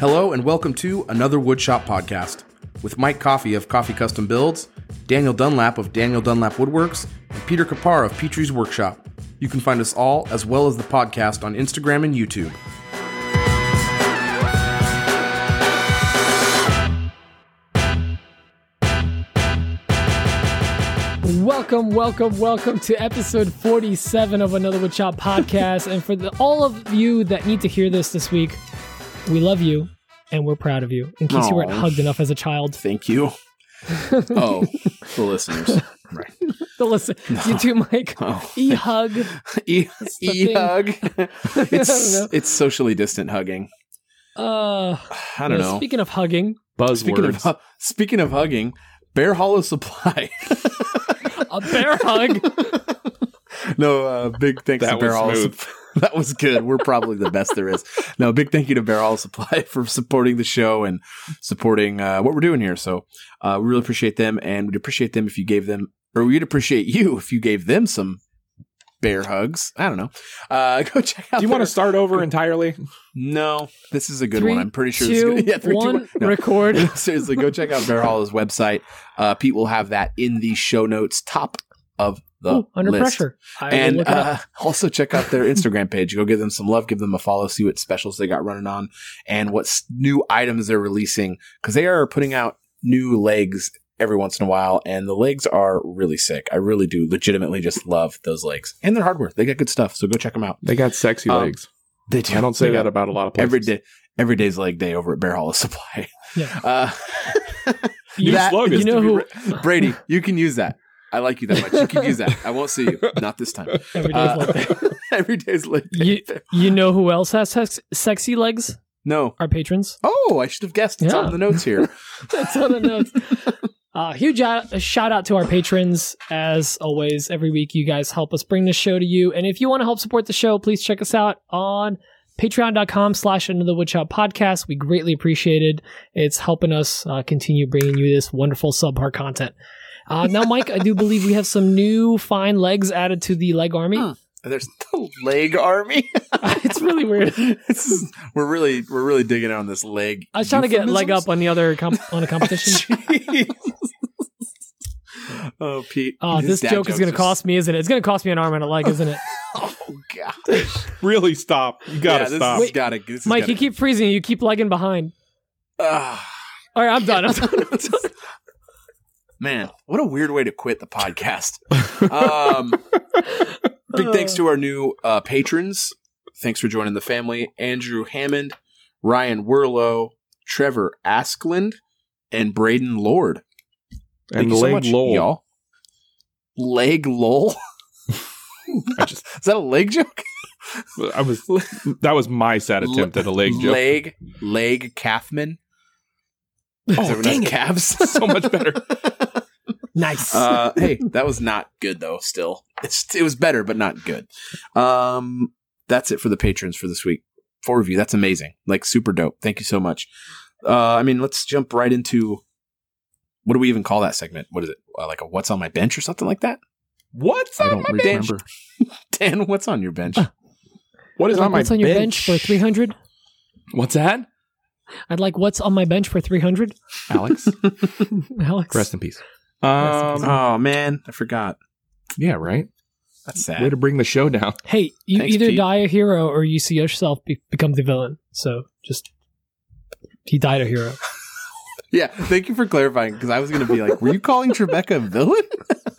Hello and welcome to another Woodshop podcast with Mike Coffey of Coffey Custom Builds, Daniel Dunlap of Daniel Dunlap Woodworks, and Peter Kapar of Petrie's Workshop. You can find us all as well as the podcast on Instagram and YouTube. Welcome, welcome, welcome to episode 47 of Another Woodshop podcast. and for the, all of you that need to hear this this week, we love you and we're proud of you. In case you weren't hugged enough as a child, Thank you. oh, the listeners. Right. the listen, you too, Mike. Oh. E hug. E, the thing. hug. It's it's socially distant hugging. Uh, I don't well, know. Speaking of hugging, Speaking of Buzzwords. hu- speaking of hugging, Bear Hollow Supply. a bear hug. no, uh, big thanks That to Bear was Hollow. smooth. Supp- that was good. We're probably the best there is. No, big thank you to Bear Hollow Supply for supporting the show and supporting uh, what we're doing here. So uh, we really appreciate them, and we'd appreciate them if you gave them, or we'd appreciate you if you gave them some bear hugs. I don't know. Uh, go check out. Do you want to start over entirely? No, this is a good Three, one. I'm pretty sure. this is two, good. Yeah, three, two, one, one. No. record. Seriously, go check out Bear Hollow's website. Uh, Pete will have that in the show notes, top of the Ooh, under list. pressure. I And look it up. uh, also check out their Instagram page. Go give them some love, give them a follow, see what specials they got running on, and what new items they're releasing because they are putting out new legs every once in a while, and the legs are really sick. I really do legitimately just love those legs, and their hardware. They got good stuff, so go check them out. They got sexy Um, legs. They do. I don't say that about a lot of places. every day. Every day's leg day over at Bear Hollow Supply. Yeah. Uh, You- that slogans you know who? re- Brady, you can use that. I like you that much. You can use that. I won't see you. Not this time. Every day's Uh, like that. every day's day. You, you know who else has sex, sexy legs? No. Our patrons. Oh, I should have guessed. It's Yeah. on the notes here. That's on the notes. Uh, huge out, shout out to our patrons. As always, every week you guys help us bring the show to you. And if you want to help support the show, please check us out on patreon.com slash another woodshop podcast. We greatly appreciate it. It's helping us uh, continue bringing you this wonderful subpar content. Uh, now, Mike, I do believe we have some new fine legs added to the leg army. Hmm. There's the leg army. it's really weird. this is, we're really we're really digging on this leg. I was trying to get leg up on the other comp- on a competition. Jeez. oh, Pete. Oh, his this joke is going to cost me, isn't it? It's going to cost me an arm and a leg, isn't it? Oh god. Really stop. You gotta yeah, this stop. Is gotta, Mike, gotta, you keep freezing. You keep lagging behind. Ah. All right, I'm done. I'm done. I'm done. Man, what a weird way to quit the podcast. Um, big thanks to our new uh, patrons. Thanks for joining the family. Andrew Hammond, Ryan Werlow, Trevor Askland, and Braden Lord. Thank and you the so leg much, lol. y'all. Leg lol. Just, Is that a leg joke? I was. That was my sad attempt at a leg joke. Leg, leg Kathman. Oh, Everyone dang has it. calves. So much better. Nice. Uh, hey, that was not good though. Still, it's it was better, but not good. Um, that's it for the patrons for this week. Four review. That's amazing. Like super dope. Thank you so much. Uh, I mean, let's jump right into what do we even call that segment? What is it? Uh, like a what's on my bench or something like that? What's I on don't my bench? Dan, what's on your bench? What is on my what's on your bench for 300? What's that? I'd like what's on my bench for 300. Alex, Alex. rest in peace. Rest in Um, peace. oh man, I forgot. yeah, right. That's sad. Way to bring the show down. Hey, you Thanks, either Pete. die a hero or you see yourself be- become the villain. So just he died a hero. yeah, thank you for clarifying because I was going to be like, were you calling Trebek a villain?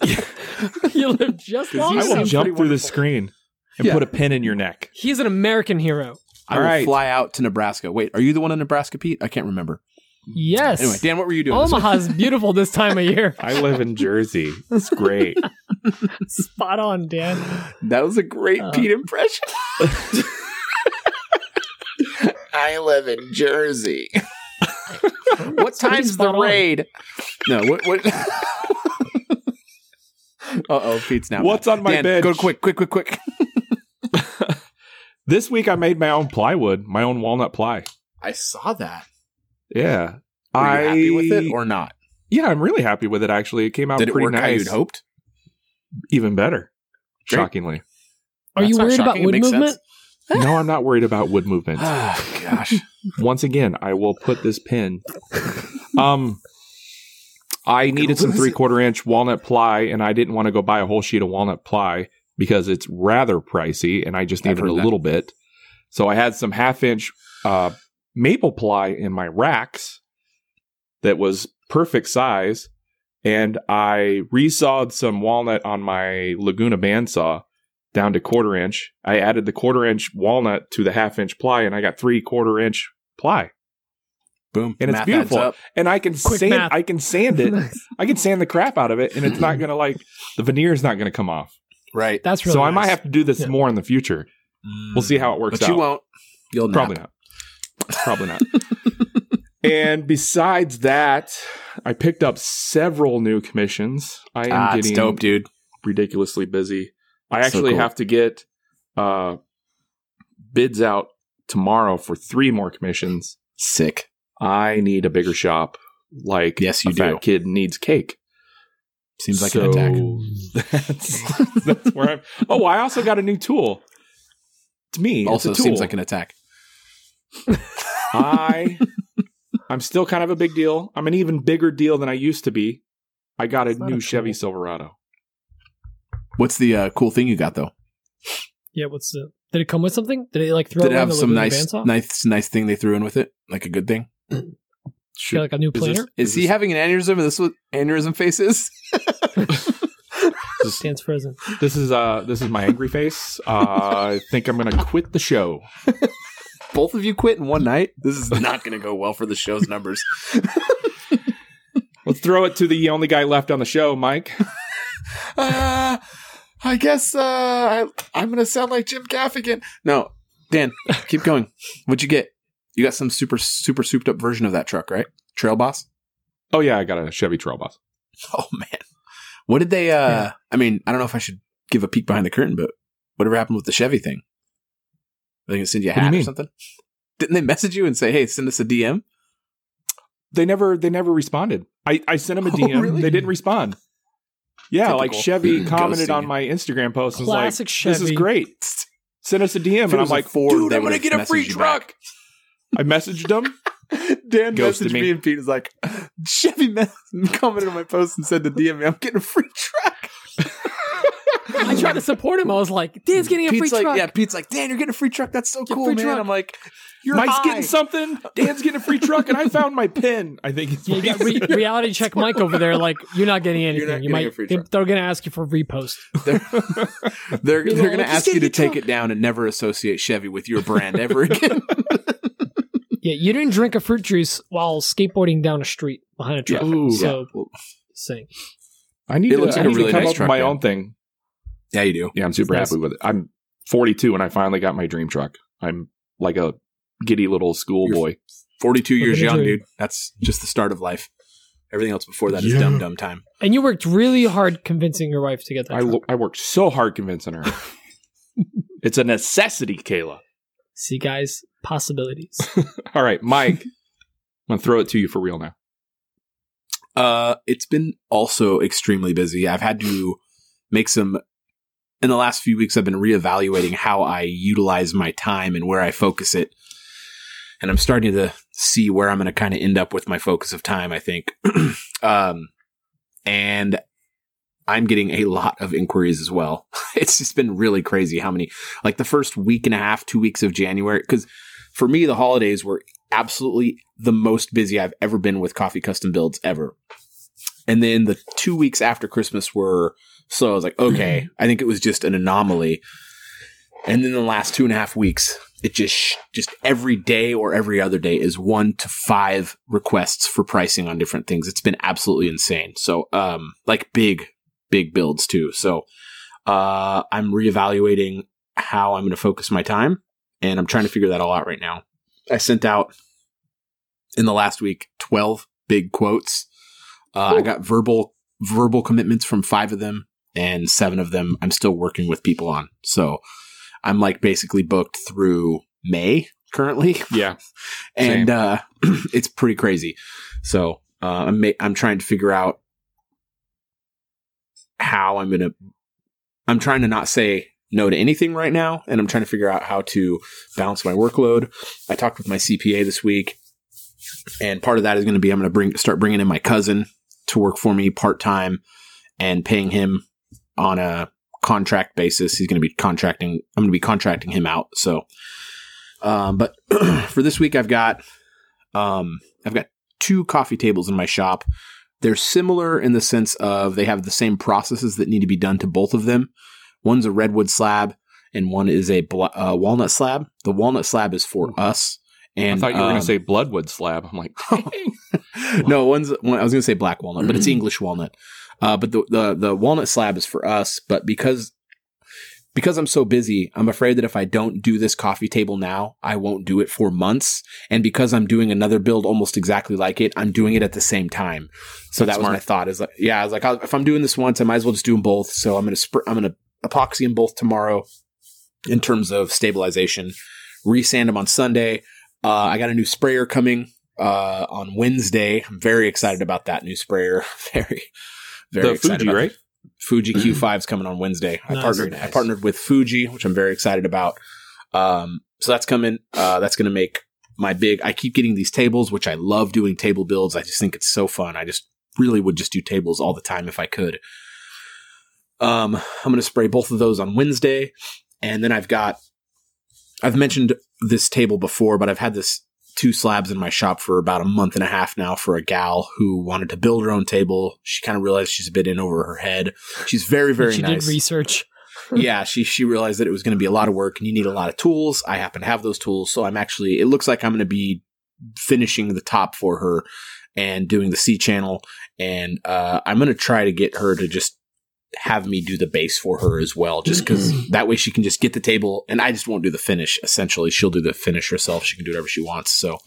you live just long I will enough. jump through the screen and Yeah. put a pin in your neck. He's an American hero. I All will right. fly out to Nebraska. Wait, are you the one in Nebraska, Pete? I can't remember. Yes. Anyway, Dan, what were you doing? this week? Omaha's beautiful this time of year. I live in Jersey. It's great. Spot on, Dan. That was a great Uh, Pete impression. I live in Jersey. what time's the spot on. raid? No, what? what? uh oh, Pete's now. What's on my Dan, bench? Go quick, quick, quick, quick. This week I made my own plywood, my own walnut ply. I saw that. Yeah. Were you I happy with it or not? Yeah, I'm really happy with it actually. It came out Did it pretty work how nice. you'd hoped? Even better. Great. Shockingly. Are That's you worried about shocking. It wood movement? sense. No, I'm not worried about wood movement. Ah, gosh. Once again, I will put this pin. Um, I needed some three quarter inch walnut ply, and I didn't want to go buy a whole sheet of walnut ply because it's rather pricey, and I just I've needed a that. little bit. So I had some half inch uh, maple ply in my racks that was perfect size, and I resawed some walnut on my Laguna bandsaw down to quarter inch. I added the quarter inch walnut to the half inch ply, and I got three quarter inch ply. Boom. And it's beautiful. up. And I can Quick sand math. I can sand it. I can sand the crap out of it, and it's not gonna like the veneer is not gonna come off. Right. That's really so I might have to do this Yeah. more in the future. We'll see how it works But you won't. You'll nap. Probably not. Probably not. and besides that, I picked up several new commissions. I am Ah, getting dope, dude. ridiculously busy. I So actually cool. have to get uh, bids out tomorrow for three more commissions. Sick. I need a bigger shop. Like Yes, you a fat do. kid needs cake. Seems like So an attack. That's, that's where I'm. Oh, I also got a new tool. To me, Also it's a tool. seems like an attack. I, I'm still kind of a big deal. I'm an even bigger deal than I used to be. I got a new a Chevy tool. Silverado. What's the uh, cool thing you got though? Yeah, what's the? Did it come with something? Did it like throw? Did it in have some nice, nice, nice thing they threw in with it? Like a good thing? Got, like a new Is this- planer. Is he this- having an aneurysm? Is this what aneurysm face is? this, Stands frozen. This is uh, this is my angry face. Uh, I think I'm gonna quit the show. Both of you quit in one night. This is not going to go well for the show's numbers. Let's throw it to the only guy left on the show, Mike. Uh, I guess uh, I, I'm going to sound like Jim Gaffigan. No, Dan, keep going. What'd you get? You got some super, super souped up version of that truck, right? Trail Boss. Oh yeah, I got a Chevy Trail Boss. Oh man, what did they? uh Yeah. I mean, I don't know if I should give a peek behind the curtain, but whatever happened with the Chevy thing? Are they gonna send you a What do you hat or something? Didn't they message you and say, "Hey, send us a DM"? They never they never responded. I, I sent them a Oh, DM. really? They didn't respond. Yeah, like Chevy commented Ghosting. on my Instagram post and was Classic like, "This is great. Send us a DM." And I'm like, Ford, "Dude, I'm gonna get a free truck." back. I messaged them. Dan Ghosted messaged me. me. and Pete was like, "Chevy me- commented on my post and said to DM me, I'm getting a free truck." I tried to support him. I was like, Dan's getting a Pete's free like, truck. "Yeah." Pete's like, "Dan, you're getting a free truck. That's so Get a cool, free man." truck. I'm like, "You're Mike's high." getting something. Dan's getting a free truck, and I found my pin. I think it's Yeah, you got re- reality check Mike over there. Like you're not getting anything. not you getting might. a free They, truck. they're gonna ask you for repost. They're they're, know, they're going to like, ask just you to your take truck. it down and never associate Chevy with your brand ever again. Yeah, you didn't drink a fruit juice while skateboarding down a street behind a truck. Ooh. so yeah. saying. I need It to, looks I like a need really to come nice up truck, with my man. own thing. yeah, you do. Yeah, I'm super Nice. happy with it. I'm 42 and I finally got my dream truck. I'm like a giddy little schoolboy. 42 years young, dream. dude. That's just the start of life. Everything else before that is Yeah. dumb, dumb time. And you worked really hard convincing your wife to get that. I, truck. lo- I worked so hard convincing her. it's a necessity, Kayla. See, guys, possibilities. All right, Mike. I'm gonna throw it to you for real now. Uh, it's been also extremely busy. I've had to make some. In the last few weeks, I've been reevaluating how I utilize my time and where I focus it. And I'm starting to see where I'm going to kind of end up with my focus of time, I think. um, and I'm getting a lot of inquiries as well. it's just been really crazy how many, like the first week and a half, two weeks of January. Cause for me, the holidays were absolutely the most busy I've ever been with Coffey Custom Builds ever. And then the two weeks after Christmas were slow. I was like, okay, I think it was just an anomaly. And then the last two and a half weeks, it just, just every day or every other day is one to five requests for pricing on different things. It's been absolutely insane. So, um, like big, big builds too. So, uh, I'm reevaluating how I'm going to focus my time and I'm trying to figure that all out right now. I sent out in the last week 12 big quotes. Uh, I got verbal verbal commitments from five of them, and seven of them I'm still working with people on. So I'm like basically booked through May currently, Yeah. and uh, it's pretty crazy. So uh, I'm ma- I'm trying to figure out how I'm gonna. I'm trying to not say no to anything right now, and I'm trying to figure out how to balance my workload. I talked with my CPA this week, and part of that is going to be I'm going to bring start bringing in my cousin to work for me part time and paying him on a contract basis. He's going to be contracting. I'm going to be contracting him out. So, um, but for this week, I've got um, I've got two coffee tables in my shop. They're similar in the sense of they have the same processes that need to be done to both of them. One's a redwood slab, and one is a bl- uh, walnut slab. The walnut slab is for us. And I thought you were going um, to say bloodwood slab. I'm like, no, one's one, I was going to say black walnut, but it's Mm-hmm. English walnut. Uh, but the, the the walnut slab is for us. But because because I'm so busy, I'm afraid that if I don't do this coffee table now, I won't do it for months. And because I'm doing another build almost exactly like it, I'm doing it at the same time. So That's that was my thought. Is like, yeah, I was like, if I'm doing this once, I might as well just do them both. So I'm gonna sp- I'm gonna epoxy them both tomorrow in terms of stabilization. Resand them on Sunday. Uh, I got a new sprayer coming uh, on Wednesday. I'm very excited about that new sprayer. very, very the excited Fuji, right? Fuji Q5 is coming on Wednesday. I Nice. partnered. Very I partnered with Fuji, which I'm very excited about. Um, so that's coming. Uh, that's going to make my big. I keep getting these tables, which I love doing table builds. I just think it's so fun. I just really would just do tables all the time if I could. Um, I'm going to spray both of those on Wednesday, and then I've got. I've mentioned this table before, but I've had this two slabs in my shop for about a month and a half now for a gal who wanted to build her own table. She kind of realized she's a bit in over her head. She's very, very she nice. did research. yeah, she she realized that it was going to be a lot of work and you need a lot of tools. I happen to have those tools, so I'm actually. It looks like I'm going to be finishing the top for her and doing the C channel, and uh, I'm going to try to get her to just have me do the base for her as well, just because that way she can just get the table, and I just won't do the finish. Essentially, she'll do the finish herself. She can do whatever she wants. So,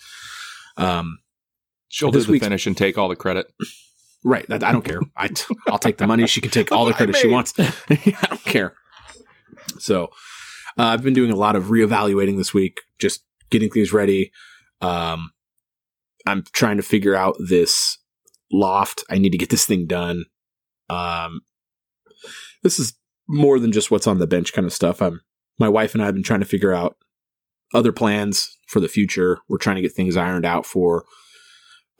um, She'll do the finish and take all the credit. Right. That, I don't care. I t- I'll take the money. She can take all the Look what I credit she wants. I don't care. So uh, I've been doing a lot of reevaluating this week, just getting things ready. Um, I'm trying to figure out this loft. I need to get this thing done. Um, this is more than just what's on the bench kind of stuff. I'm my wife and I have been trying to figure out other plans for the future. We're trying to get things ironed out for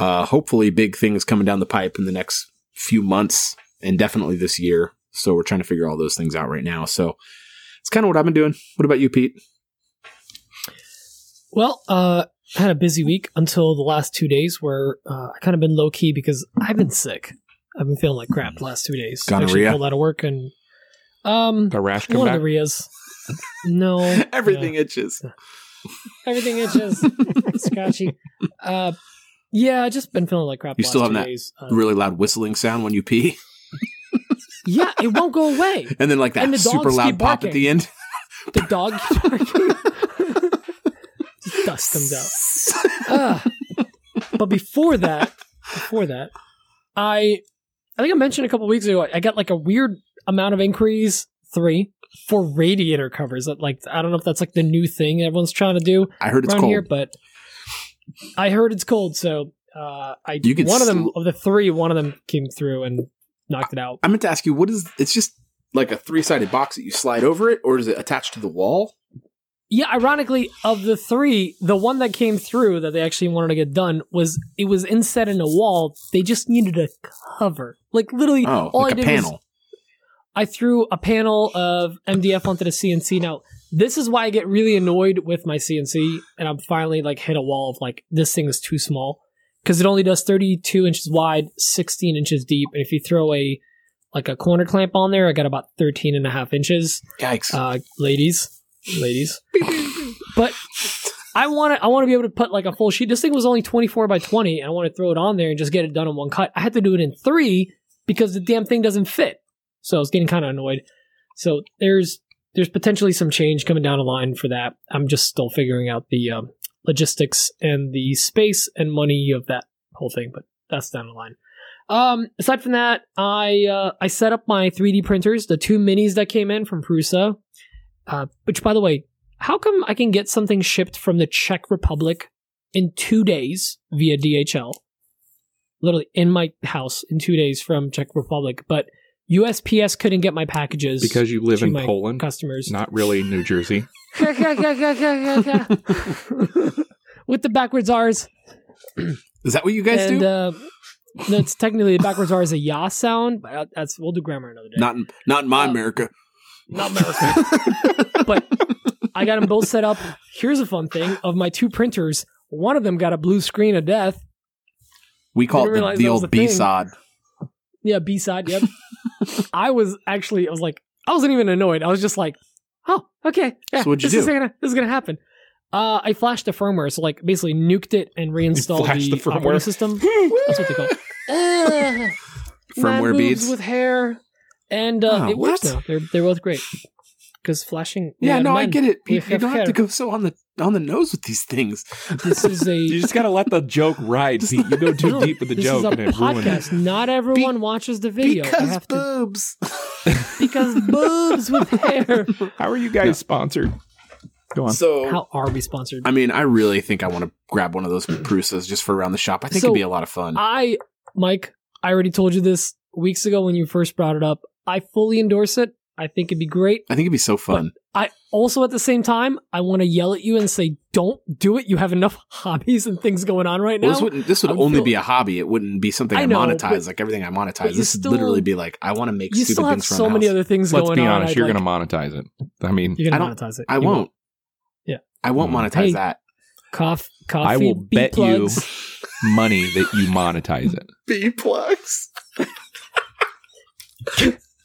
uh, hopefully big things coming down the pipe in the next few months and definitely this year. So we're trying to figure all those things out right now. So it's kind of what I've been doing. What about you, Pete? Well, uh, I had a busy week until the last two days where uh, I kind of been low key because I've been sick. I've been feeling like crap the last two days. I Gonorrhea? pulled out of work and um The rash come one back. of the Rias. No, Everything itches. everything itches, scratchy. Uh, yeah, I just been feeling like crap. You still have that days. Uh, Really loud whistling sound when you pee, yeah, it won't go away. and then like that the super loud pop at the end. The dog keeps barking. Just dust comes out. Ah. but before that, before that, I I think I mentioned a couple weeks ago I got like a weird amount of inquiries three for radiator covers. That like I don't know if that's like the new thing everyone's trying to do I heard it's cold. here, but I heard it's cold. So uh, I You one of them sl- of the three, one of them came through and knocked it out. I meant to ask you, what is? It's just like a three sided box that you slide over it, or is it attached to the wall? Yeah, ironically, of the three, the one that came through that they actually wanted to get done was it was inset in a wall. They just needed a cover, like literally. Oh, all like I a did was. I threw a panel of MDF onto the CNC. Now, this is why I get really annoyed with my CNC, and I'm finally like hit a wall of like this thing is too small because it only does 32 inches wide, 16 inches deep, and if you throw a like a corner clamp on there, I got about 13 and a half inches. Yikes! Uh, ladies, ladies, but I want to. I want to be able to put like a full sheet. This thing was only 24 by 20, and I want to throw it on there and just get it done in one cut. I had to do it in three because the damn thing doesn't fit. So I was getting kind of annoyed. So there's there's potentially some change coming down the line for that. I'm just still figuring out the um, logistics and the space and money of that whole thing, but that's down the line. Um, aside from that, I uh, I set up my 3D printers, the two minis that came in from Prusa. Uh, which, by the way, how come I can get something shipped from the Czech Republic in two days via DHL? Literally in my house in two days from Czech Republic, but USPS couldn't get my packages Because you live to in my Poland, customers. not really New Jersey. With the backwards R's. Is that what you guys and do? uh no, it's technically the backwards R is a ya sound, but that's we'll do grammar another day. not in, not in my uh, America. Not American. but I got them both set up. Here's a fun thing: of my two printers, one of them got a blue screen of death. We call didn't it the, the old. B sod. Yeah, B side. Yep. I was actually, I was like, I wasn't even annoyed. I was just like, oh, okay. Yeah, So what'd you this Is do? gonna, this is gonna happen. Uh, I flashed the firmware, so like basically nuked it and reinstalled the, the firmware? operating system. That's what they call it. Uh, man Firmware boobs beads. with hair, and uh, Oh, it works what? now. They're they're both great because flashing. Yeah, no, I get it. You, you don't have to go so on the on the nose with these things. This is a You just gotta let the joke ride, Pete. You go too No, deep with the this joke is a and it ruins it. podcast. Not everyone watches the video. Because have to boobs. because boobs with hair. How are you guys sponsored? Go on. so How are we sponsored? I mean, I really think I want to grab one of those Prusas just for around the shop. I think So, it'd be a lot of fun. I, Mike, I already told you this weeks ago when you first brought it up. I fully endorse it. I think it'd be great. I think it'd be so fun. I also, at the same time, I want to yell at you and say, "Don't do it. You have enough hobbies and things going on right now." Well, this wouldn't. This would I would only feel- be a hobby. It wouldn't be something I, I monetize but- like everything I monetize. you This would literally be like I want to make you stupid still have things for so many house. other things Let's going be honest. I'd You're like- gonna monetize it. I mean, You're I gonna don't- monetize it. I You won't. Yeah. I won't Mm. monetize Hey. that. Cough, coffee. I will bet plugs. you money that you monetize it. B plugs.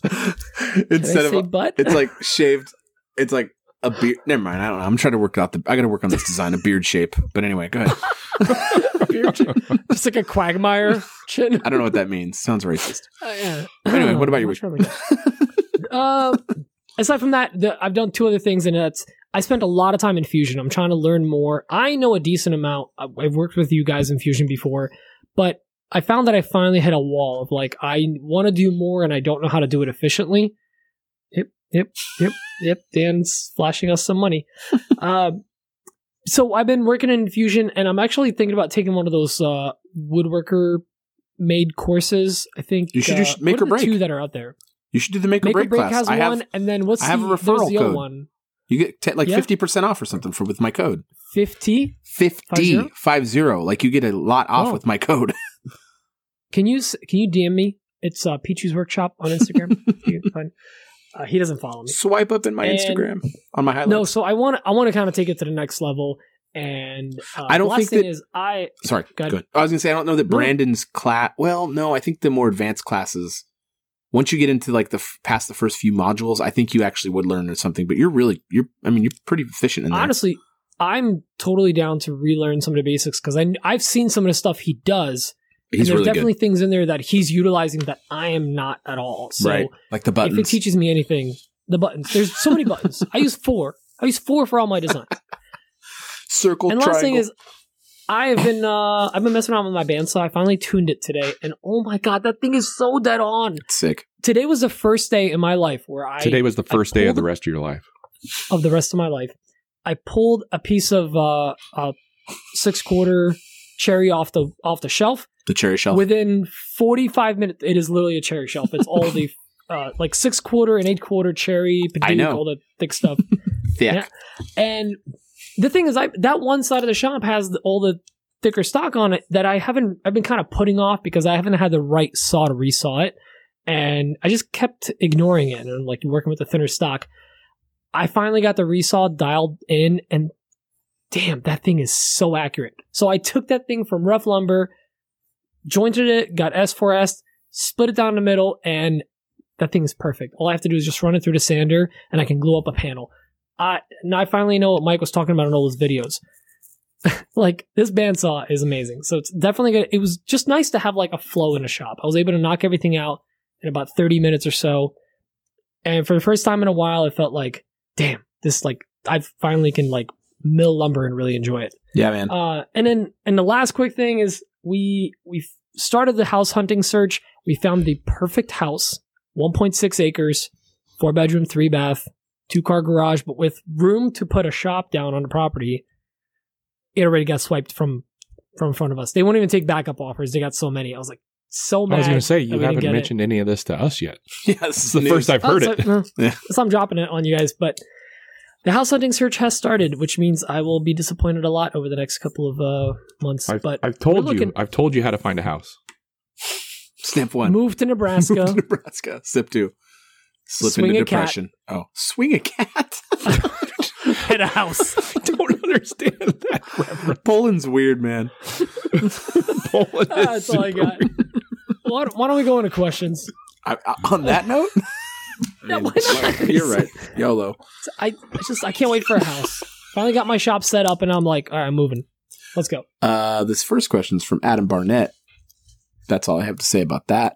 Instead of butt? it's like shaved. It's like a beard. Never mind. I don't know. I'm trying to work out the. I got to work on this design, a beard shape. But anyway, go ahead. Beard chin. Just like a quagmire chin. I don't know what that means. Sounds racist. Uh, yeah. Anyway, what about your wrong uh, aside from that, the, I've done two other things, and that's I spent a lot of time in Fusion. I'm trying to learn more. I know a decent amount. I've worked with you guys in Fusion before, but I found that I finally hit a wall of like I want to do more, and I don't know how to do it efficiently. Yep, yep, yep, yep. Dan's flashing us some money. um, so I've been working in Fusion, and I'm actually thinking about taking one of those uh, woodworker made courses. I think You should uh, just make or break. two that are out there. You should do the make, Make or break, class. has I one, have. and then what's I have the, a referral the other code. one? You get t- like Yeah. fifty percent off or something for with my code. Fifty. 50 zero? five zero. Like you get a lot off Oh. with my code. Can you can you DM me? It's uh, Pichu's Workshop on Instagram. You uh, he doesn't follow me. Swipe up in my And- Instagram on my highlights. No, so I want I want to kind of take it to the next level. And uh, I don't think that- is I Sorry, Go good. I was gonna say I don't know that. Brandon's class. Well, no, I think the more advanced classes. Once you get into like the f- past the first few modules, I think you actually would learn something. But you're really you're. I mean, you're pretty efficient in there. honestly I'm totally down to relearn some of the basics because I I've seen some of the stuff he does. And He's there's really definitely good. things in there that he's utilizing that I am not at all. So right, like the buttons. if it teaches me anything, the buttons. There's so many buttons. I use four. I use four for all my designs. Circle. and last triangle. thing is, I have been uh I've been messing around with my bandsaw. So I finally tuned it today, and oh my god, that thing is so dead on. sick. Today was the first day in my life where I Today was the I first day of the rest of your life. of the rest of my life. I pulled a piece of uh, a six quarter cherry off the off the shelf. The cherry shelf. Within forty five minutes, it is literally a cherry shelf. It's all the uh, like six quarter and eight quarter cherry, I know. all the thick stuff. Yeah. And the thing is, I that one side of the shop has all the thicker stock on it that I haven't. I've been kind of putting off because I haven't had the right saw to resaw it, and I just kept ignoring it and like working with the thinner stock. I finally got the resaw dialed in, and damn, that thing is so accurate. So I took that thing from rough lumber, jointed it, got S4S, split it down the middle, and that thing is perfect. All I have to do is just run it through the sander, and I can glue up a panel. I now I finally know what Mike was talking about in all his videos. like this bandsaw is amazing. So it's definitely good. It was just nice to have like a flow in a shop. I was able to knock everything out in about 30 minutes or so. And for the first time in a while, it felt like, damn, this like I finally can like mill lumber and really enjoy it. Yeah, man. Uh, and then, and the last quick thing is we we started the house hunting search. We found the perfect house, 1.6 acres, four bedroom, three bath, two car garage, but with room to put a shop down on the property. It already got swiped from from in front of us. They won't even take backup offers. They got so many. I was like, so mad. I was going to say you haven't get it. mentioned any of this to us yet. Yeah, This is the first I've Oh, heard so, it. uh, Yeah. so I'm dropping it on you guys, but the house hunting search has started, which means I will be disappointed a lot over the next couple of uh, months. I've, but I've told you. looking- I've told you how to find a house. Step one. move to Nebraska. Nebraska. Step two. Slip Swing into a cat. depression. Oh, swing a cat. Get a house. I don't understand that reference. Poland's weird, man. Poland Ah, is That's all I super- got. why, don't- why don't we go into questions? I, I, on that note, I Yeah, mean, why not? you're right. YOLO. I, I just I can't wait for a house. Finally got my shop set up, and I'm like, all right, I'm moving. Let's go. Uh, this first question is from Adam Barnett. That's all I have to say about that.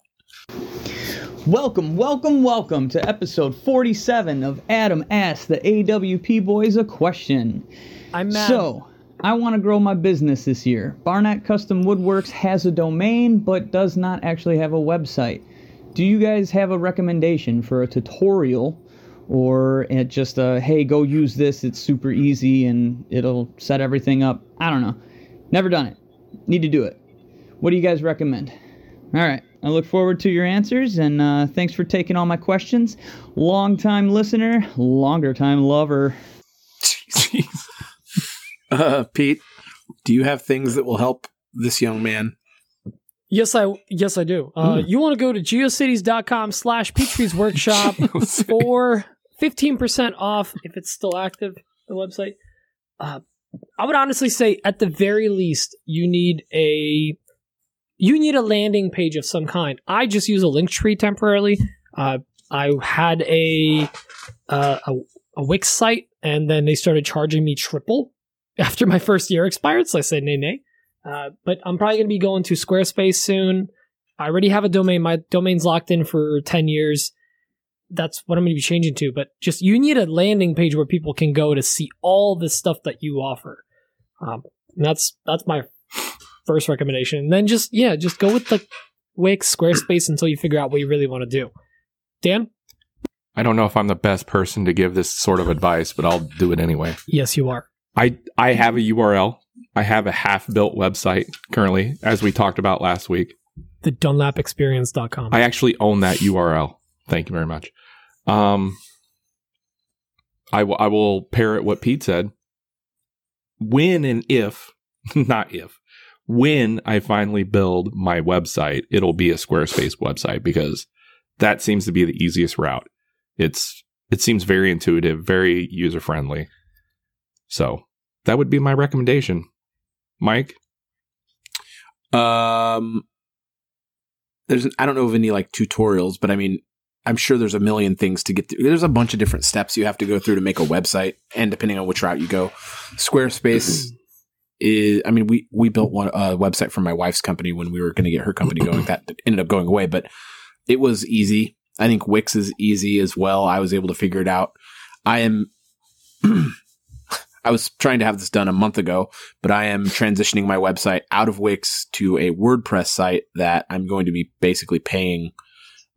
Welcome, welcome, welcome to episode 47 of Adam Asks the AWP Boys a Question. I'm mad. So, I want to grow my business this year. Barnett Custom Woodworks has a domain but does not actually have a website. Do you guys have a recommendation for a tutorial or just a hey, go use this, it's super easy and it'll set everything up? I don't know. Never done it. Need to do it. What do you guys recommend? All right. I look forward to your answers and uh, thanks for taking all my questions. Long time listener, longer time lover. Uh, Pete, do you have things that will help this young man? Yes, I yes I do. Uh, You want to go to geocities.com slash Petrie's Workshop for 15% off if it's still active, the website. Uh, I would honestly say at the very least, you need a you need a landing page of some kind. I just use a link tree temporarily. Uh, I had a, uh, a a Wix site, and then they started charging me triple after my first year expired. So I said nay nay. Uh, but I'm probably going to be going to Squarespace soon. I already have a domain. My domain's locked in for ten years. That's what I'm going to be changing to. But just you need a landing page where people can go to see all the stuff that you offer. Um, that's that's my first recommendation. And then just yeah, just go with the Wix, Squarespace until you figure out what you really want to do. Dan, I don't know if I'm the best person to give this sort of advice, but I'll do it anyway. yes, you are. I I have a URL. I have a half-built website currently, as we talked about last week. The DunlapExperience.com. I actually own that URL. Thank you very much. Um, I will I will parrot what Pete said. When and if, not if, when I finally build my website, it'll be a Squarespace website because that seems to be the easiest route. It's it seems very intuitive, very user friendly. So that would be my recommendation. Mike, Um, there's I don't know of any like tutorials, but I mean, I'm sure there's a million things to get through. There's a bunch of different steps you have to go through to make a website, and depending on which route you go, Squarespace is. I mean, we we built one a website for my wife's company when we were going to get her company going. That ended up going away, but it was easy. I think Wix is easy as well. I was able to figure it out. I am. I was trying to have this done a month ago, but I am transitioning my website out of Wix to a WordPress site that I'm going to be basically paying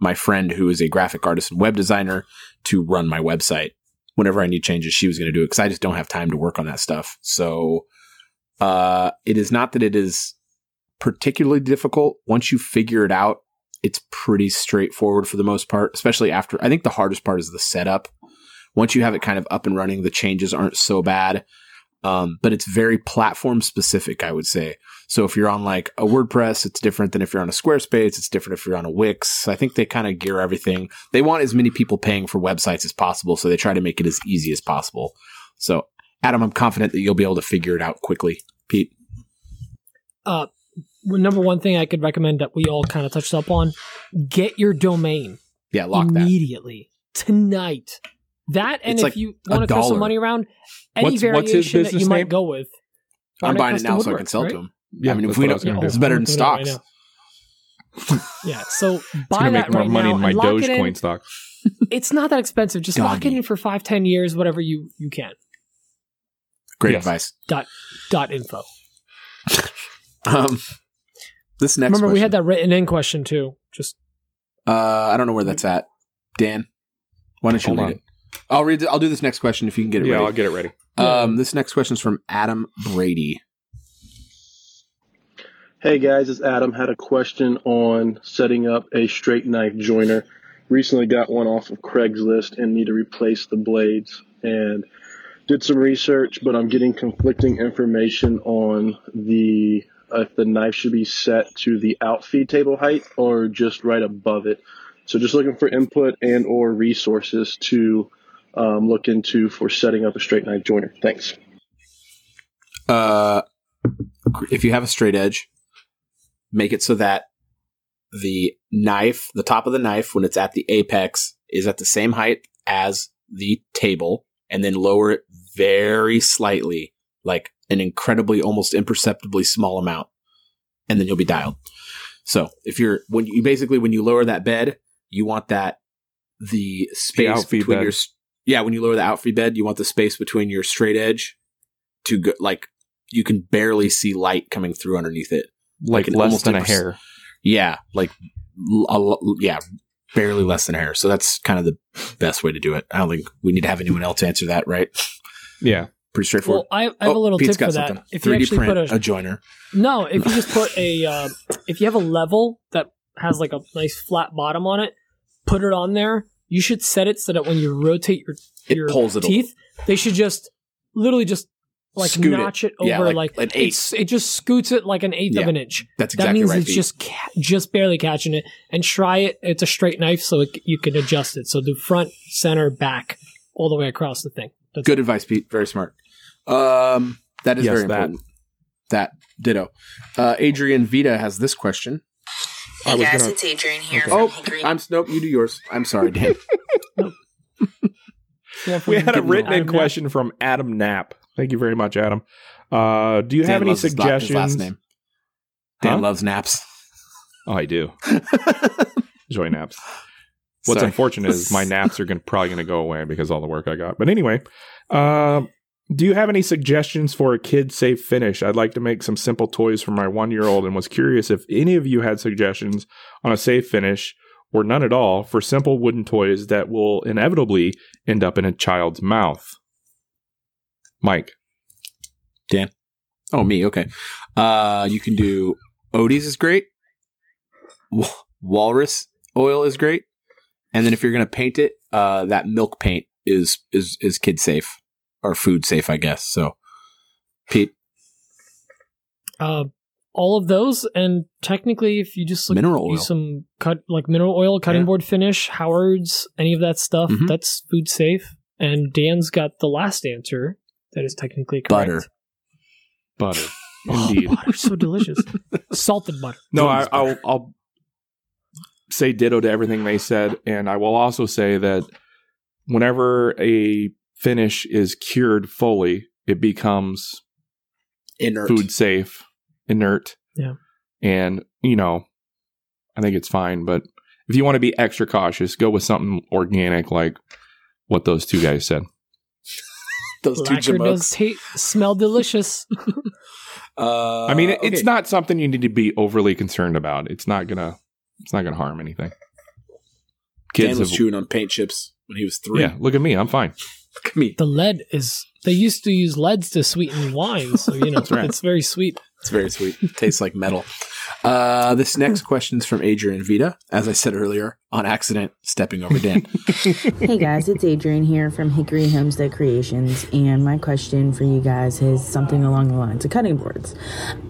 my friend who is a graphic artist and web designer to run my website. Whenever I need changes, she was going to do it because I just don't have time to work on that stuff. So, uh, it is not that it is particularly difficult. Once you figure it out, it's pretty straightforward for the most part, especially after I think the hardest part is the setup. Once you have it kind of up and running, the changes aren't so bad. Um, but it's very platform specific, I would say. So if you're on like a WordPress, it's different than if you're on a Squarespace. It's different if you're on a Wix. I think they kind of gear everything. They want as many people paying for websites as possible. So they try to make it as easy as possible. So Adam, I'm confident that you'll be able to figure it out quickly. Pete. Uh, number one thing I could recommend that we all kind of touched up on: get your domain Yeah, lock that. immediately tonight. That and It's if like you want to throw some money around, any What's- what's variation that you business might go with. I'm buying it now so I can sell right? to him. yeah, I mean, if we what I don't- Yeah. It's better than I'm doing it right stocks. Yeah, so It's buy gonna that make more right money now than my and lock it in. Dogecoin stock. It's not that expensive. Just lock it in for five, ten years, whatever you you can. Great Yes. advice. Dot dot info. Um, this next Remember, we had that written in question too. Just Uh, I don't know where that's at. Dan, why don't you Hold read on. it? I'll read. it. I'll do this next question if you can get it ready. Yeah, I'll get it ready. um, this next question is from Adam Brady. Hey guys, it's Adam. Had a question on setting up a straight knife joiner. Recently got one off of Craigslist and need to replace the blades. And did some research, but I'm getting conflicting information on the uh, if the knife should be set to the outfeed table height or just right above it. So just looking for input and or resources to um, look into for setting up a straight knife joiner. Thanks. Uh, if you have a straight edge, make it so that the knife, the top of the knife, when it's at the apex, is at the same height as the table, and then lower it very slightly, like an incredibly, almost imperceptibly small amount, and then you'll be dialed. So if you're when you basically when you lower that bed, you want that the space outfeed between bed. your s- yeah when you lower the outfeed bed, you want the space between your straight edge to go like you can barely see light coming through underneath it. like an less almost than a hair. Yeah, like l- a l- yeah, barely less than a hair. So that's kind of the best way to do it. I don't think we need to have anyone else answer that, right? Yeah. Pretty straightforward. Well, I, I have a Oh, little Pete's tip for got that. something. If you 3D actually print put a, a joiner. No, if you just put a, uh, if you have a level that has like a nice flat bottom on it, put it on there. You should set it so that when you rotate your It your pulls it over. teeth, they should just literally just like Scoot notch it, over Yeah, like like, an it's it just scoots it like an eighth of an inch. That's exactly that means right. it's Pete. just ca- just barely catching it. And try it. It's a straight knife, so it, you can adjust it. So do front, center, back, all the way across the thing. That's good advice, Pete. Very smart. Um, that is Yes, very that. important. That ditto. Uh, Adrian Vita has this question. I Hey was guys, gonna- it's Adrian here Okay. from Oh, Hickory. I'm nope. You do yours. I'm sorry, Dan. Yeah, We had a written in Adam Knapp. question from Adam Knapp. Thank you very much, Adam. Uh, do you Dan have any loves his his suggestions? last name. Dan Huh? loves naps. Oh, I do. Enjoy naps. What's Sorry. unfortunate is my naps are gonna, probably going to go away because of all the work I got. But anyway, um, do you have any suggestions for a kid safe finish? I'd like to make some simple toys for my one year old and was curious if any of you had suggestions on a safe finish or none at all for simple wooden toys that will inevitably end up in a child's mouth. Mike. Dan. Oh, me. Okay. Uh, you can do Odie's is great. Walrus oil is great. And then if you're gonna paint it, uh, that milk paint is is is kid safe or food safe, I guess. So, Pete, uh, all of those, and technically, if you just look, Mineral use oil. some cut like mineral oil, cutting Yeah. board finish, Howard's, any of that stuff, Mhm. that's food safe. And Dan's got the last answer that is technically correct. Butter. Butter. Oh, Indeed. butter's so delicious. Salted butter. No, Odie's I, I'll. I'll say ditto to everything they said, and I will also say that whenever a finish is cured fully, it becomes inert. food safe, inert. Yeah. and you know, I think it's fine. But if you want to be extra cautious, go with something organic, like what those two guys said. Those two Lacquer does jamokes. ta- smell delicious. Uh, I mean, it, it's okay. not something you need to be overly concerned about. It's not gonna, it's not gonna harm anything. Dan was have, chewing on paint chips when he was three. yeah. Look at me, I'm fine. Look at me. the lead is. They used to use leads to sweeten wine, so you know right. it's very sweet. It's very sweet. Tastes like metal. Uh, this next question is from Adrian Vita. As I said earlier, on accident, stepping over Dan. Hey guys, it's Adrian here from Hickory Homestead Creations, and my question for you guys is something along the lines of cutting boards.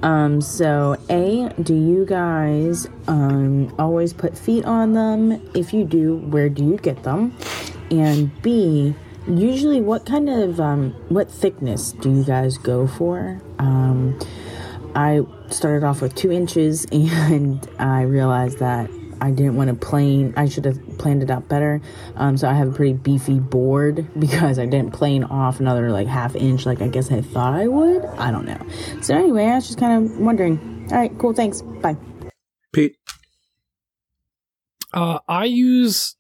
Um, so, A, do you guys um, always put feet on them? If you do, where do you get them? And B, usually what kind of um, what thickness do you guys go for? Um, I started off with two inches and I realized that I didn't want to plane. I should have planned it out better. Um, so I have a pretty beefy board because I didn't plane off another like half inch like I guess I thought I would. I don't know. So anyway, I was just kind of wondering. All right, cool. Thanks. Bye. Pete. Uh, I use.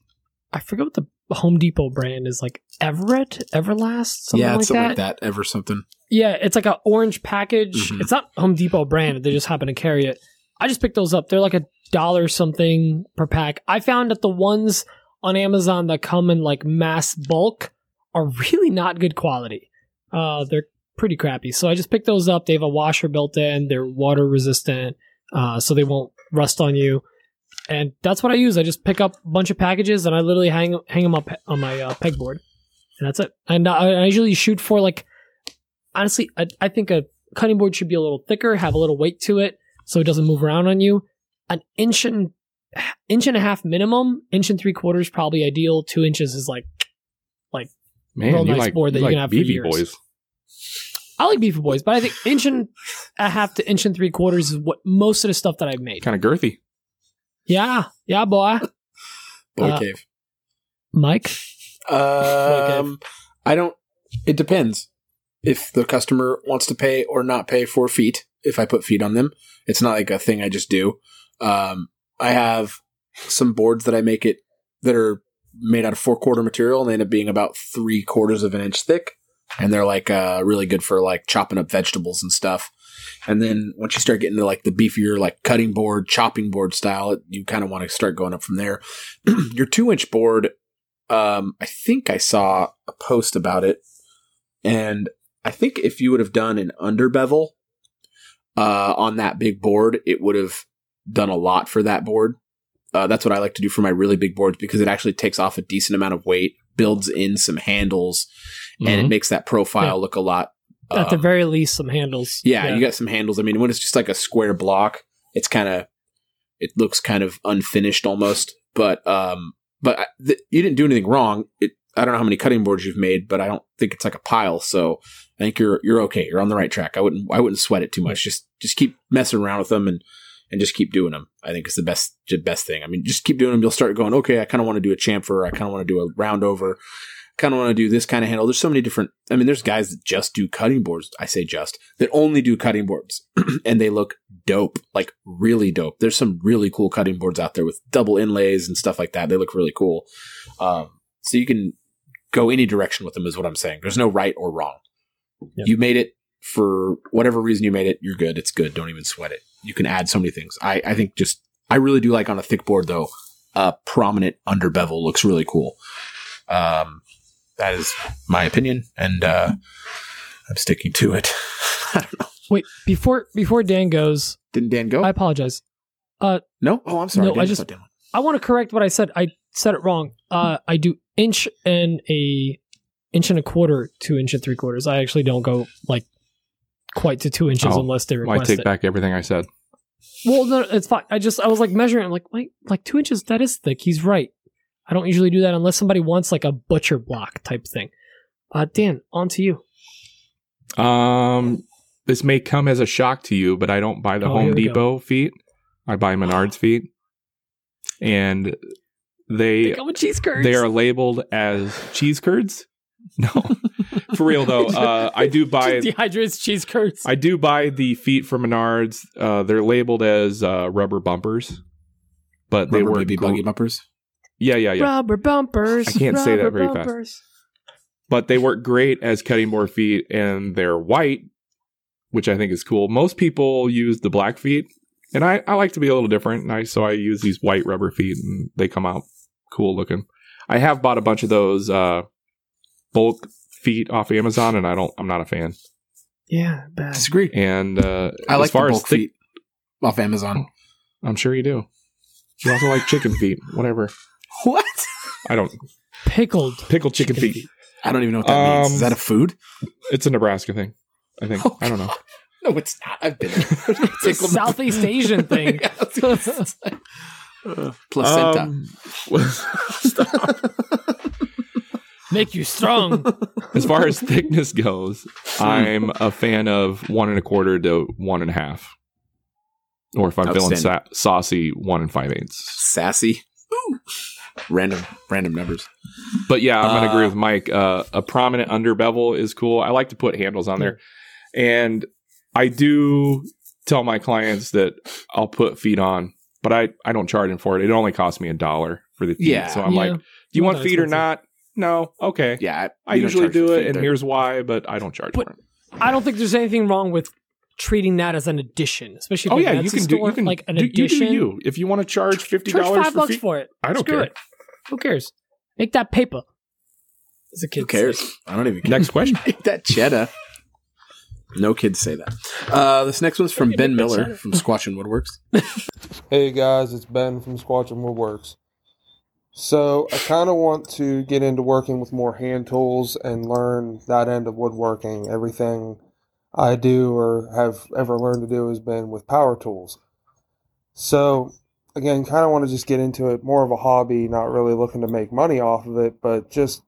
I forget what the Home Depot brand is like. Everett, Everlast, something yeah, like it's something that. like that. Ever something. Yeah, it's like an orange package. Mhm. It's not Home Depot brand. They just happen to carry it. I just picked those up. They're like a dollar something per pack. I found that the ones on Amazon that come in like mass bulk are really not good quality. Uh, they're pretty crappy. So I just picked those up. They have a washer built in. They're water resistant. uh, so they won't rust on you. And that's what I use. I just pick up a bunch of packages and I literally hang hang them up on my uh, pegboard, and that's it. And I, I usually shoot for like, honestly, I, I think a cutting board should be a little thicker, have a little weight to it, so it doesn't move around on you. An inch and inch and a half minimum, inch and three quarters probably ideal. Two inches is like Man, real you nice like, board that you you can like have for BB years. boys. I like beefy boys, but I think inch and a half to inch and three quarters is what most of the stuff that I've made. Kind of girthy. Yeah, yeah, boy. Boy Uh, cave. Mike, Um, I don't. It depends. If the customer wants to pay or not pay for feet, if I put feet on them, it's not like a thing I just do. Um, I have some boards that I make it that are made out of four quarter material and they end up being about three quarters of an inch thick. And they're like uh, really good for like chopping up vegetables and stuff. And then once you start getting to like the beefier, like cutting board, chopping board style, you kind of want to start going up from there. Your two inch board, um, I think I saw a post about it, and I think if you would have done an under bevel uh, on that big board, it would have done a lot for that board. Uh, that's what I like to do for my really big boards because it actually takes off a decent amount of weight, builds in some handles, and it Mhm. makes that profile Yeah. look a lot. at the um, very least, some handles. yeah, you got some handles. I mean, when it's just like a square block, it's kind of it looks kind of unfinished almost. But um, but th- you didn't do anything wrong. It I don't know how many cutting boards you've made, but I don't think it's like a pile. So I think you're you're okay. You're on the right track. I wouldn't I wouldn't sweat it too much. Just just keep messing around with them and and just keep doing them. I think is the best the best thing. I mean, just keep doing them. You'll start going. Okay, I kind of want to do a chamfer. I kind of want to do a round over. Kind of want to do this kind of handle. There's so many different. I mean, there's guys that just do cutting boards. I say just that only do cutting boards, and they look dope, like really dope. There's some really cool cutting boards out there with double inlays and stuff like that. They look really cool. Um, so you can go any direction with them, is what I'm saying. There's no right or wrong. Yep. You made it for whatever reason you made it. You're good. It's good. Don't even sweat it. You can add so many things. I, I think just I really do like on a thick board though. A prominent under bevel looks really cool. Um, that is my opinion, and uh, I'm sticking to it. I don't know. Wait, before before Dan goes, Didn't Dan go? I apologize. no. Oh, I'm sorry. No, I Dan just- Dan. I want to correct what I said. I said it wrong. Uh, I do inch and a inch and a quarter two inch and three quarters. I actually don't go like quite to two inches Oh, unless they request. Well, I take it. back everything I said. Well, no, it's fine. I just I was like measuring. I'm like, wait, like two inches. That is thick. He's right. I don't usually do that unless somebody wants like a butcher block type thing. Uh, Dan, on to you. Um, this may come as a shock to you, but I don't buy the Oh, Home we go. Depot feet. I buy Menards feet, and they Come with cheese curds. they are labeled as cheese curds. No, for real though. Uh, I do buy dehydrated cheese curds. I do buy the feet from Menards. Uh, they're labeled as uh, rubber bumpers, but they Rubber were baby buggy bumpers. Yeah, yeah, yeah. Rubber bumpers. I can't say that rubber very fast. but they work great as cutting board feet and they're white which i think is cool most people use the black feet and i, I like to be a little different and I, so i use these white rubber feet and they come out cool looking i have bought a bunch of those uh bulk feet off amazon and i don't i'm not a fan Yeah, bad. Disagree. and uh I as like far the as bulk thick- feet off Amazon. i'm sure you do you also like chicken feet whatever What? i don't Pickled pickle chicken, feet. I don't even know what that means. Um, Is that a food? it's a nebraska thing i think Oh, i don't know No, it's not. I've been. It's a Southeast Asian thing. Uh, placenta. Um. Make you strong. as far as thickness goes, I'm a fan of one and a quarter to one and a half. Or if I'm feeling sa- saucy, one and five eighths. Sassy. Ooh. Random, random numbers. But yeah, I'm gonna Uh, agree with Mike. Uh, a prominent under bevel is cool. I like to put handles on there, and I do tell my clients that I'll put feet on, but I I don't charge them for it. It only costs me a dollar for the feet. Yeah. so I'm Yeah. like, do you Not want that feet or not? No, okay. Yeah, I you don't usually do it, and they're- here's why, but I don't charge But- for it. I don't think there's anything wrong with treating that as an addition, especially. If Oh like yeah, an you Etsy can do you can like an do, you addition. do you. If you want to charge fifty Charge dollars five for bucks feet, for it. I don't Screw care. it. Who cares? Make that paper. As a kid, Who cares? I don't even care. Next question. Make that cheddar. No kids say that. Uh, this next one's from Ben Miller Better. from Squatch and Woodworks. Hey guys, it's Ben from Squatch and Woodworks. So I kind of want to get into working with more hand tools and learn that end of woodworking. Everything I do or have ever learned to do has been with power tools. So again, kind of want to just get into it more of a hobby, not really looking to make money off of it, but just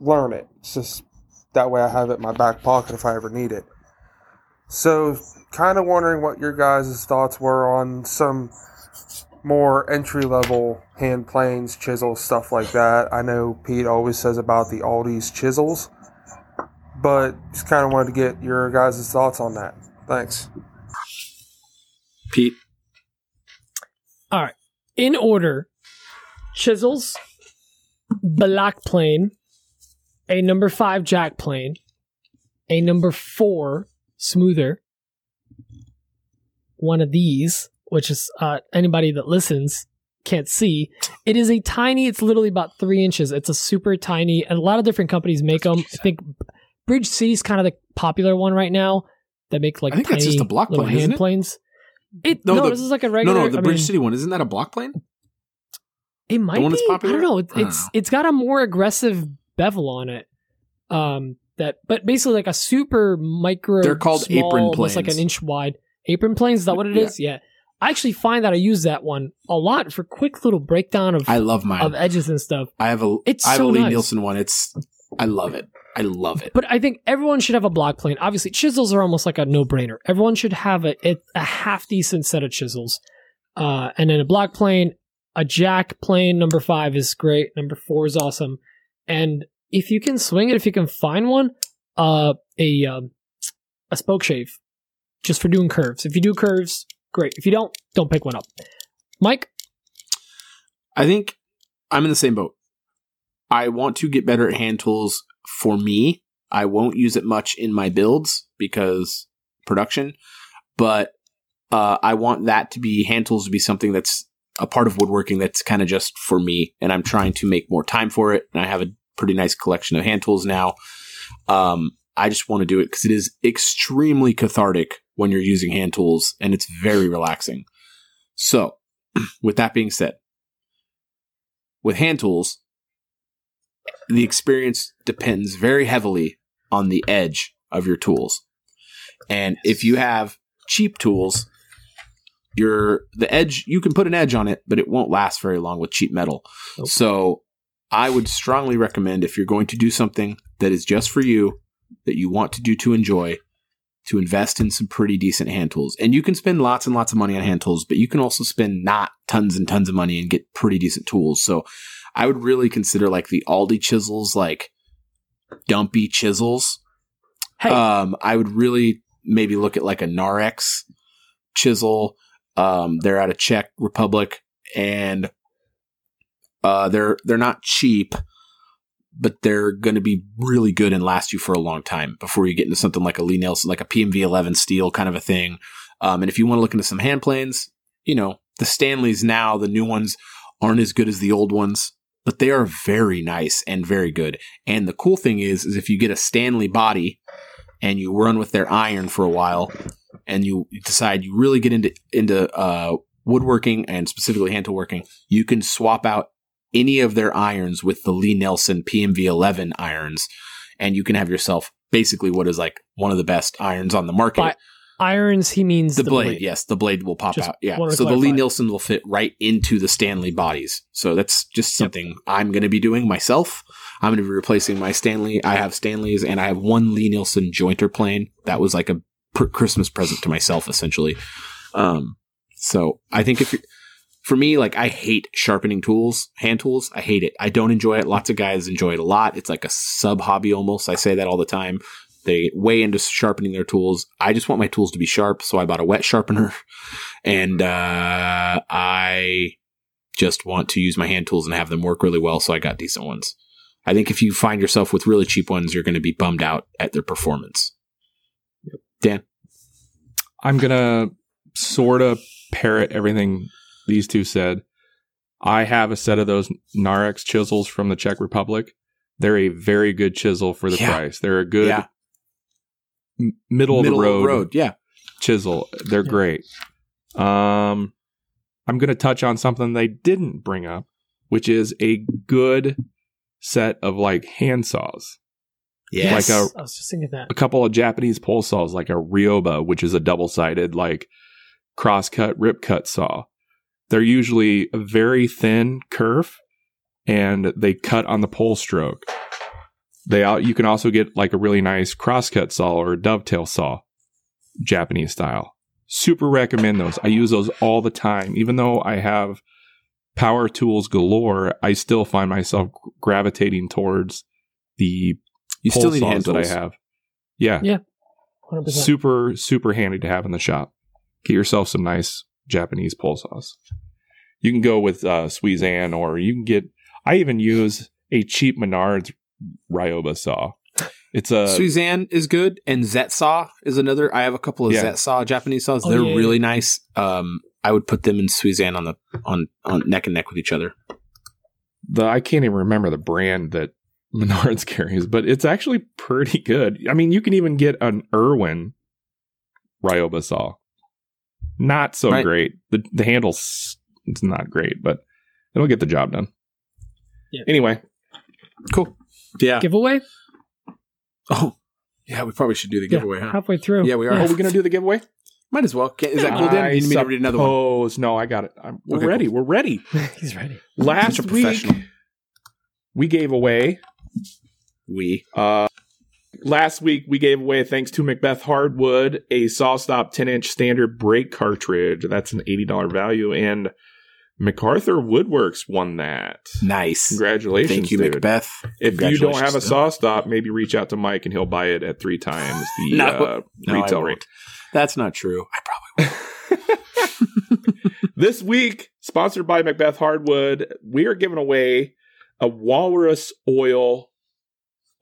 learn it. It's just that way I have it in my back pocket if I ever need it. So kind of wondering what your guys' thoughts were on some more entry level hand planes, chisels, stuff like that. I know Pete always says about the Aldi's chisels, but just kind of wanted to get your guys' thoughts on that. Thanks. Pete, All right. In order chisels, black plane, a number five jack plane, a number four smoother, one of these, which is uh, anybody that listens can't see. It is a tiny, it's literally about three inches. It's a super tiny, and a lot of different companies make them. I think Bridge City's kind of the popular one right now that make like I think tiny that's just a block plane, hand isn't it? planes. It, No, no, the- this is like a regular. no, no, the I Bridge mean, City one isn't that a block plane? it might one that's be. popular? I don't know. It, I don't it's know. it's got a more aggressive bevel on it. Um, that but basically like a super micro. They're called small, apron almost like an inch wide apron planes. Is that what it is? Yeah. Yeah. I actually find that I use that one a lot for quick little breakdown of I love mine. of edges and stuff. I have a It's I have so a Lee nice. Nielsen one. It's I love it. I love it. But I think everyone should have a block plane. Obviously, chisels are almost like a no brainer. Everyone should have a, a, a half decent set of chisels. Uh, and then a block plane, a jack plane, number five is great. Number four is awesome. And if you can swing it, if you can find one, uh, a, um, a spoke shave just for doing curves. If you do curves, great. If you don't, don't pick one up. Mike, I think I'm in the same boat. I want to get better at hand tools for me. I won't use it much in my builds because production, but uh, I want that to be hand tools to be something that's a part of woodworking that's kind of just for me. And I'm trying to make more time for it. And I have a pretty nice collection of hand tools now. Um, I just want to do it because it is extremely cathartic when you're using hand tools and it's very relaxing. So, with that being said, with hand tools, the experience depends very heavily on the edge of your tools. And if you have cheap tools, your the edge you can put an edge on it, but it won't last very long with cheap metal. Nope. So I would strongly recommend if you're going to do something that is just for you, that you want to do to enjoy, to invest in some pretty decent hand tools. And you can spend lots and lots of money on hand tools, but you can also spend not tons and tons of money and get pretty decent tools. So I would really consider like the Aldi chisels, like dumpy chisels. hey, Um, I would really maybe look at like a Narex chisel. Um, they're out of Czech Republic and uh, they're they're not cheap, but they're going to be really good and last you for a long time before you get into something like a Lie-Nielsen, like a PMV 11 steel kind of a thing. Um, and if you want to look into some hand planes, you know the Stanleys now, the new ones aren't as good as the old ones, but they are very nice and very good. And the cool thing is, is if you get a Stanley body and you run with their iron for a while, and you decide you really get into into uh, woodworking and specifically hand tool working, you can swap out any of their irons with the Lie-Nielsen PMV 11 irons, and you can have yourself basically what is like one of the best irons on the market. Bi- irons, he means the, blade, yes, the blade will pop Just out. Yeah, so the Lie-Nielsen will fit right into the Stanley bodies. So that's just something I'm going to be doing myself. I'm going to be replacing my Stanley. I have Stanleys, and I have one Lie-Nielsen jointer plane. That was like a pr- Christmas present to myself, essentially. Um, so I think if you're, for me, like I hate sharpening tools, hand tools. I hate it. I don't enjoy it. Lots of guys enjoy it a lot. It's like a sub hobby almost. I say that all the time. They way into sharpening their tools. I just want my tools to be sharp, so I bought a wet sharpener, and uh, I just want to use my hand tools and have them work really well. So I got decent ones. I think if you find yourself with really cheap ones, you're going to be bummed out at their performance. Dan, I'm gonna sort of parrot everything these two said. I have a set of those Narex chisels from the Czech Republic. They're a very good chisel for the Yeah. price. They're a good Yeah. m- middle, of the road, Yeah. chisel. They're Yeah. great. Um, I'm going to touch on something they didn't bring up, which is a good set of like hand saws. Yes. Like a- I was just thinking that. A couple of Japanese pull saws, like a Ryoba, which is a double sided like cross cut rip cut saw. They're usually a very thin kerf, and they cut on the pull stroke. They out. You can also get like a really nice crosscut saw or a dovetail saw, Japanese style. Super recommend those. I use those all the time. Even though I have power tools galore, I still find myself gravitating towards the you pull still need saws hand that I have. Yeah, Yeah. 100%. super super handy to have in the shop. Get yourself some nice Japanese pull saws. You can go with uh, Suizan, or you can get. I even use a cheap Menards Ryoba saw. It's a Suizan is good, and Zetsaw is another. I have a couple of Yeah. Zetsaw Japanese saws. Oh, They're yeah, really nice. Um, I would put them in Suizan on the on on neck and neck with each other. the I can't even remember the brand that Menards carries, but it's actually pretty good. I mean, you can even get an Irwin Ryoba saw. Not so Right. great. The the handle's it's not great, but it'll get the job done. Yeah. Anyway, Cool. Yeah. Giveaway? Oh, yeah. We probably should do the Yeah, giveaway. Huh? Halfway through. Yeah, we are. are we going to do the giveaway? Might as well. Can- Is that cool, Dan? I You need me to read another one? suppose- No, I got it. I'm, we're Okay, ready. cool. We're ready. He's ready. Last Such a week we gave away We. Uh, last week we gave away, thanks to MacBeath Hardwood, a SawStop 10 inch standard brake cartridge. That's an $80 value. And MacArthur Woodworks won that. Nice. Congratulations. Thank you, David. MacBeath. If you don't have a Congratulations. SawStop, maybe reach out to Mike and he'll buy it at three times the No. uh, No, retail rate. That's not true. I probably will. this week, sponsored by MacBeath Hardwood, we are giving away a walrus oil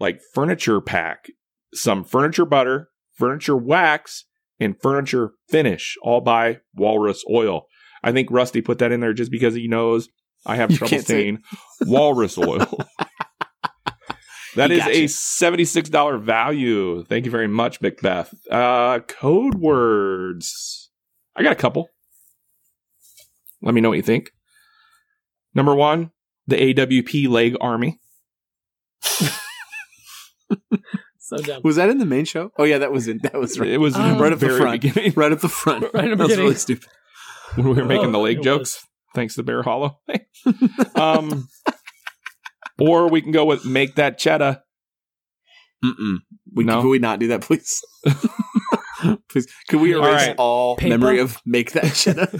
like furniture pack, some furniture butter, furniture wax, and furniture finish, all by walrus oil. I think Rusty put that in there just because he knows I have You trouble saying walrus oil. That is a $76 value. Thank you very much, MacBeath. Uh, code words. I got a couple. Let me know what you think. Number one, the AWP leg army. So dumb. was that in the main show. Oh yeah, that was in. That was right. It was Oh. right Right at at the the very front. beginning right at the front. Right at the That was really stupid. when we were making the Oh, leg it jokes. Thanks to Bear Hollow. um, or we can go with make that cheddar. Mm-mm. We, No. Could we not do that, please? please. Could we erase right. all memory of make that shit up?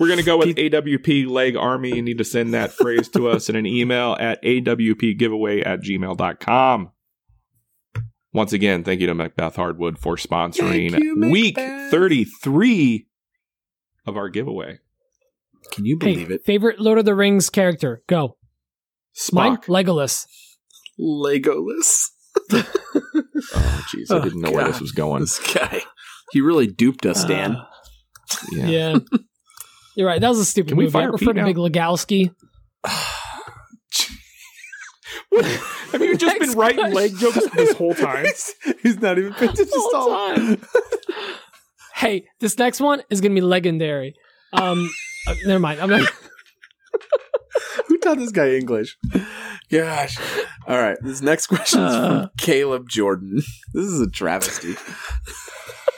We're going to go with AWP leg army. You need to send that phrase to us in an email at awpgiveaway at gmail.com. Once again, thank you to MacBeath Hardwood for sponsoring you, week 33 of our giveaway. Can you Hey, believe it? favorite Lord of the Rings character? Go. Mine? Spock. Legolas. Legoless. Oh, jeez. I Oh, didn't know where this was going. This guy. He really duped us, Dan. Uh, Yeah. yeah. You're right. That was a stupid Can we movie. I fire prefer Pete to now? Big Legowski. What? Have you just been writing leg jokes this whole time? he's, he's not even paying attention. Whole time. hey, this next one is gonna be legendary. Um, uh, never mind. I'm not. Who taught this guy English? Gosh. All right. This next question is Uh. from Caleb Jordan. This is a travesty.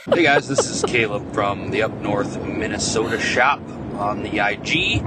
Hey guys, this is Caleb from the Up North Minnesota shop on the IG.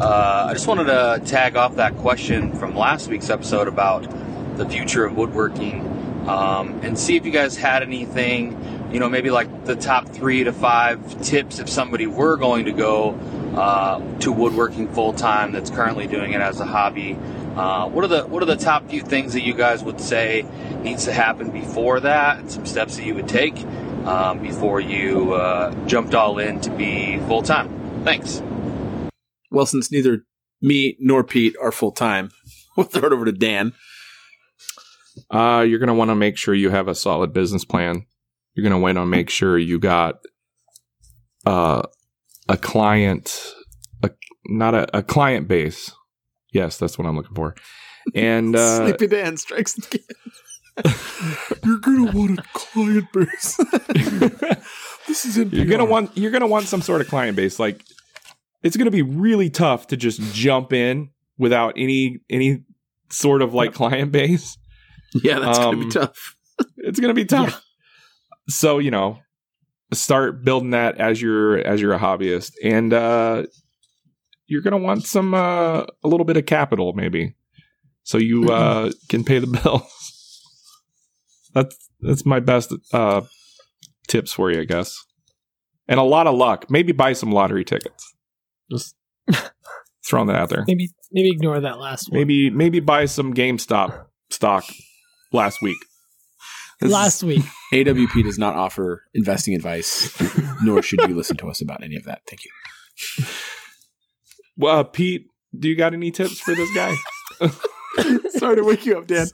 Uh, I just wanted to tag off that question from last week's episode about the future of woodworking um, and see if you guys had anything, you know, maybe like the top three to five tips if somebody were going to go uh, to woodworking full time that's currently doing it as a hobby. Uh, what are the what are the top few things that you guys would say needs to happen before that, and some steps that you would take um, before you uh, jumped all in to be full time? Thanks. Well, since neither me nor Pete are full time, we'll throw it over to Dan. Uh, you're going to want to make sure you have a solid business plan. You're going to want to make sure you got uh, a client, a, not a, a client base. Yes, that's what I'm looking for. And uh, Sleepy Dan strikes again. You're gonna want a client base. This is You're gonna want you're gonna want some sort of client base. Like it's gonna be really tough to just jump in without any any sort of like client base. Yeah, that's gonna be Um, tough. It's gonna be tough. So you know, start building that as you're as you're a hobbyist, and uh, you're gonna want some uh, a little bit of capital maybe, so you uh, can pay the bills. That's that's my best uh, tips for you, I guess, and a lot of luck. Maybe buy some lottery tickets. Just throwing that out there. Maybe maybe ignore that last one. Maybe maybe buy some GameStop stock last week. last week. AWP does not offer investing advice, nor should you listen to us about any of that. Thank you. Well, uh, Pete, do you got any tips for this guy? Sorry to wake you up, Dan.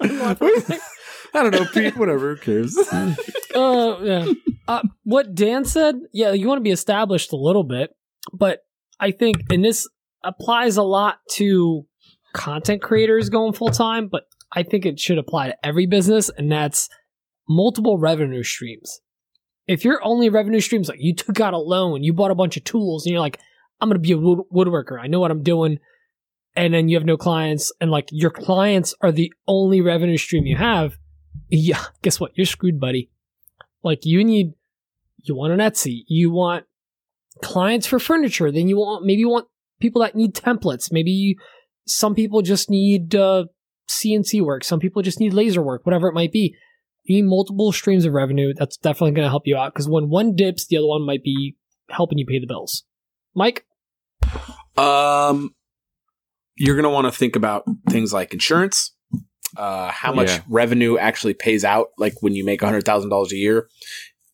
I don't know, Pete. Whatever. Who cares? Uh, yeah. Uh, what Dan said, yeah, you want to be established a little bit, but I think, and this applies a lot to content creators going full time, but I think it should apply to every business, and that's multiple revenue streams. If your only revenue streams, like you took out a loan, you bought a bunch of tools, and you're like, I'm going to be a wood- woodworker, I know what I'm doing, and then you have no clients, and like your clients are the only revenue stream you have, yeah, guess what? You're screwed, buddy. Like you need, you want an Etsy, you want clients for furniture, then you want maybe you want people that need templates. Maybe you, some people just need uh, CNC work, some people just need laser work, whatever it might be. You need multiple streams of revenue. That's definitely going to help you out because when one dips, the other one might be helping you pay the bills. Mike, Um, you're gonna want to think about things like insurance, uh, how much Yeah. revenue actually pays out. Like when you make hundred thousand dollars a year,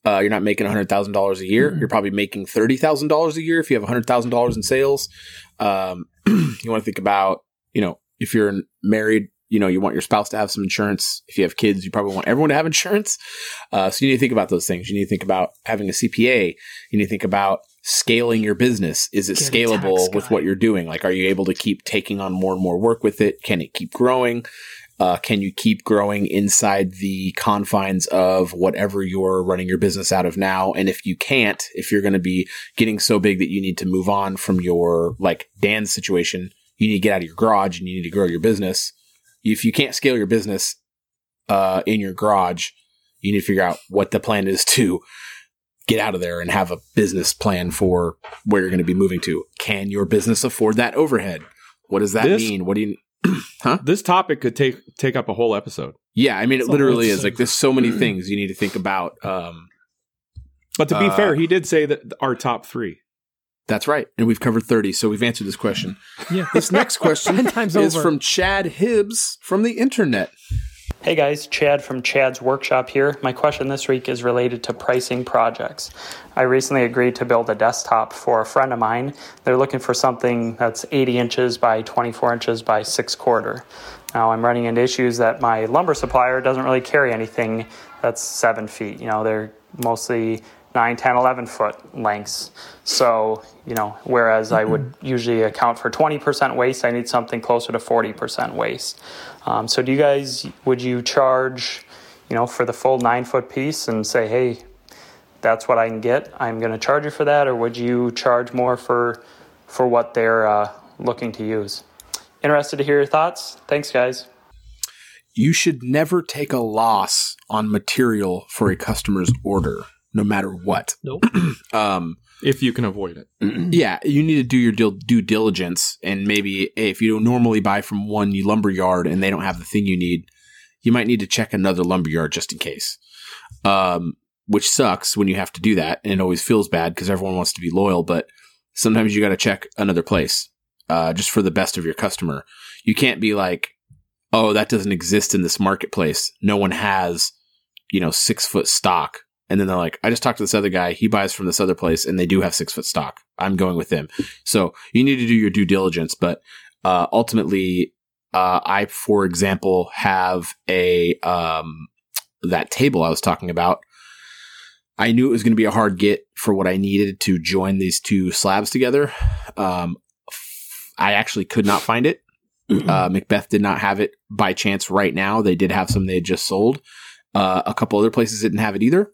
uh, you're not making hundred thousand dollars a year. You're probably making thirty thousand dollars a year if you have hundred thousand dollars in sales. Um, you want to think about, you know, if you're married, you know, you want your spouse to have some insurance. If you have kids, you probably want everyone to have insurance. Uh, so you need to think about those things. You need to think about having a CPA. You need to think about scaling your business. Is it Get scalable with what you're doing? Like, are you able to keep taking on more and more work with it? Can it keep growing? Uh, can you keep growing inside the confines of whatever you're running your business out of now? And if you can't, if you're going to be getting so big that you need to move on from your, like Dan's situation, you need to get out of your garage and you need to grow your business. If you can't scale your business, uh, in your garage, you need to figure out what the plan is to get out of there and have a business plan for where you're going to be moving to. Can your business afford that overhead? What does that This- mean? What do you, huh? This topic could take take up a whole episode. Yeah, I mean, it So literally is like there's so many things you need to think about. Um, But to be Uh, fair, he did say that our top three. that's right, and we've covered thirty, so we've answered this question. yeah, This next question is over. from Chad Hibbs from the internet. Hey guys, Chad from Chad's Workshop here. My question this week is related to pricing projects. I recently agreed to build a desktop for a friend of mine. They're looking for something that's 80 inches by 24 inches by 6 quarter. Now I'm running into issues that my lumber supplier doesn't really carry anything that's 7 feet. You know, they're mostly 9, 10, 11 foot lengths. So, you know, whereas I would usually account for 20% waste, I need something closer to 40% waste. Um, so, do you guys, would you charge, you know, for the full nine foot piece and say, hey, that's what I can get, I'm going to charge you for that? Or would you charge more for, for what they're uh, looking to use? Interested to hear your thoughts? Thanks, guys. You should never take a loss on material for a customer's order, no matter what. Nope. Um, If you can avoid it. yeah, you need to do your dil- due diligence, and maybe if you don't normally buy from one lumber yard and they don't have the thing you need, you might need to check another lumber yard just in case. Um, which sucks when you have to do that, and it always feels bad because everyone wants to be loyal, but sometimes you got to check another place, uh, just for the best of your customer. You can't be like, oh, that doesn't exist in this marketplace. No one has, you know, six foot stock. And then they're like, I just talked to this other guy. He buys from this other place and they do have six foot stock. I'm going with them. So you need to do your due diligence. But, uh, ultimately, uh, I, for example, have a, um, that table I was talking about. I knew it was going to be a hard get for what I needed to join these two slabs together. Um, I actually could not find it. Uh, MacBeath did not have it by chance right now. They did have some they had just sold. Uh, a couple other places didn't have it either.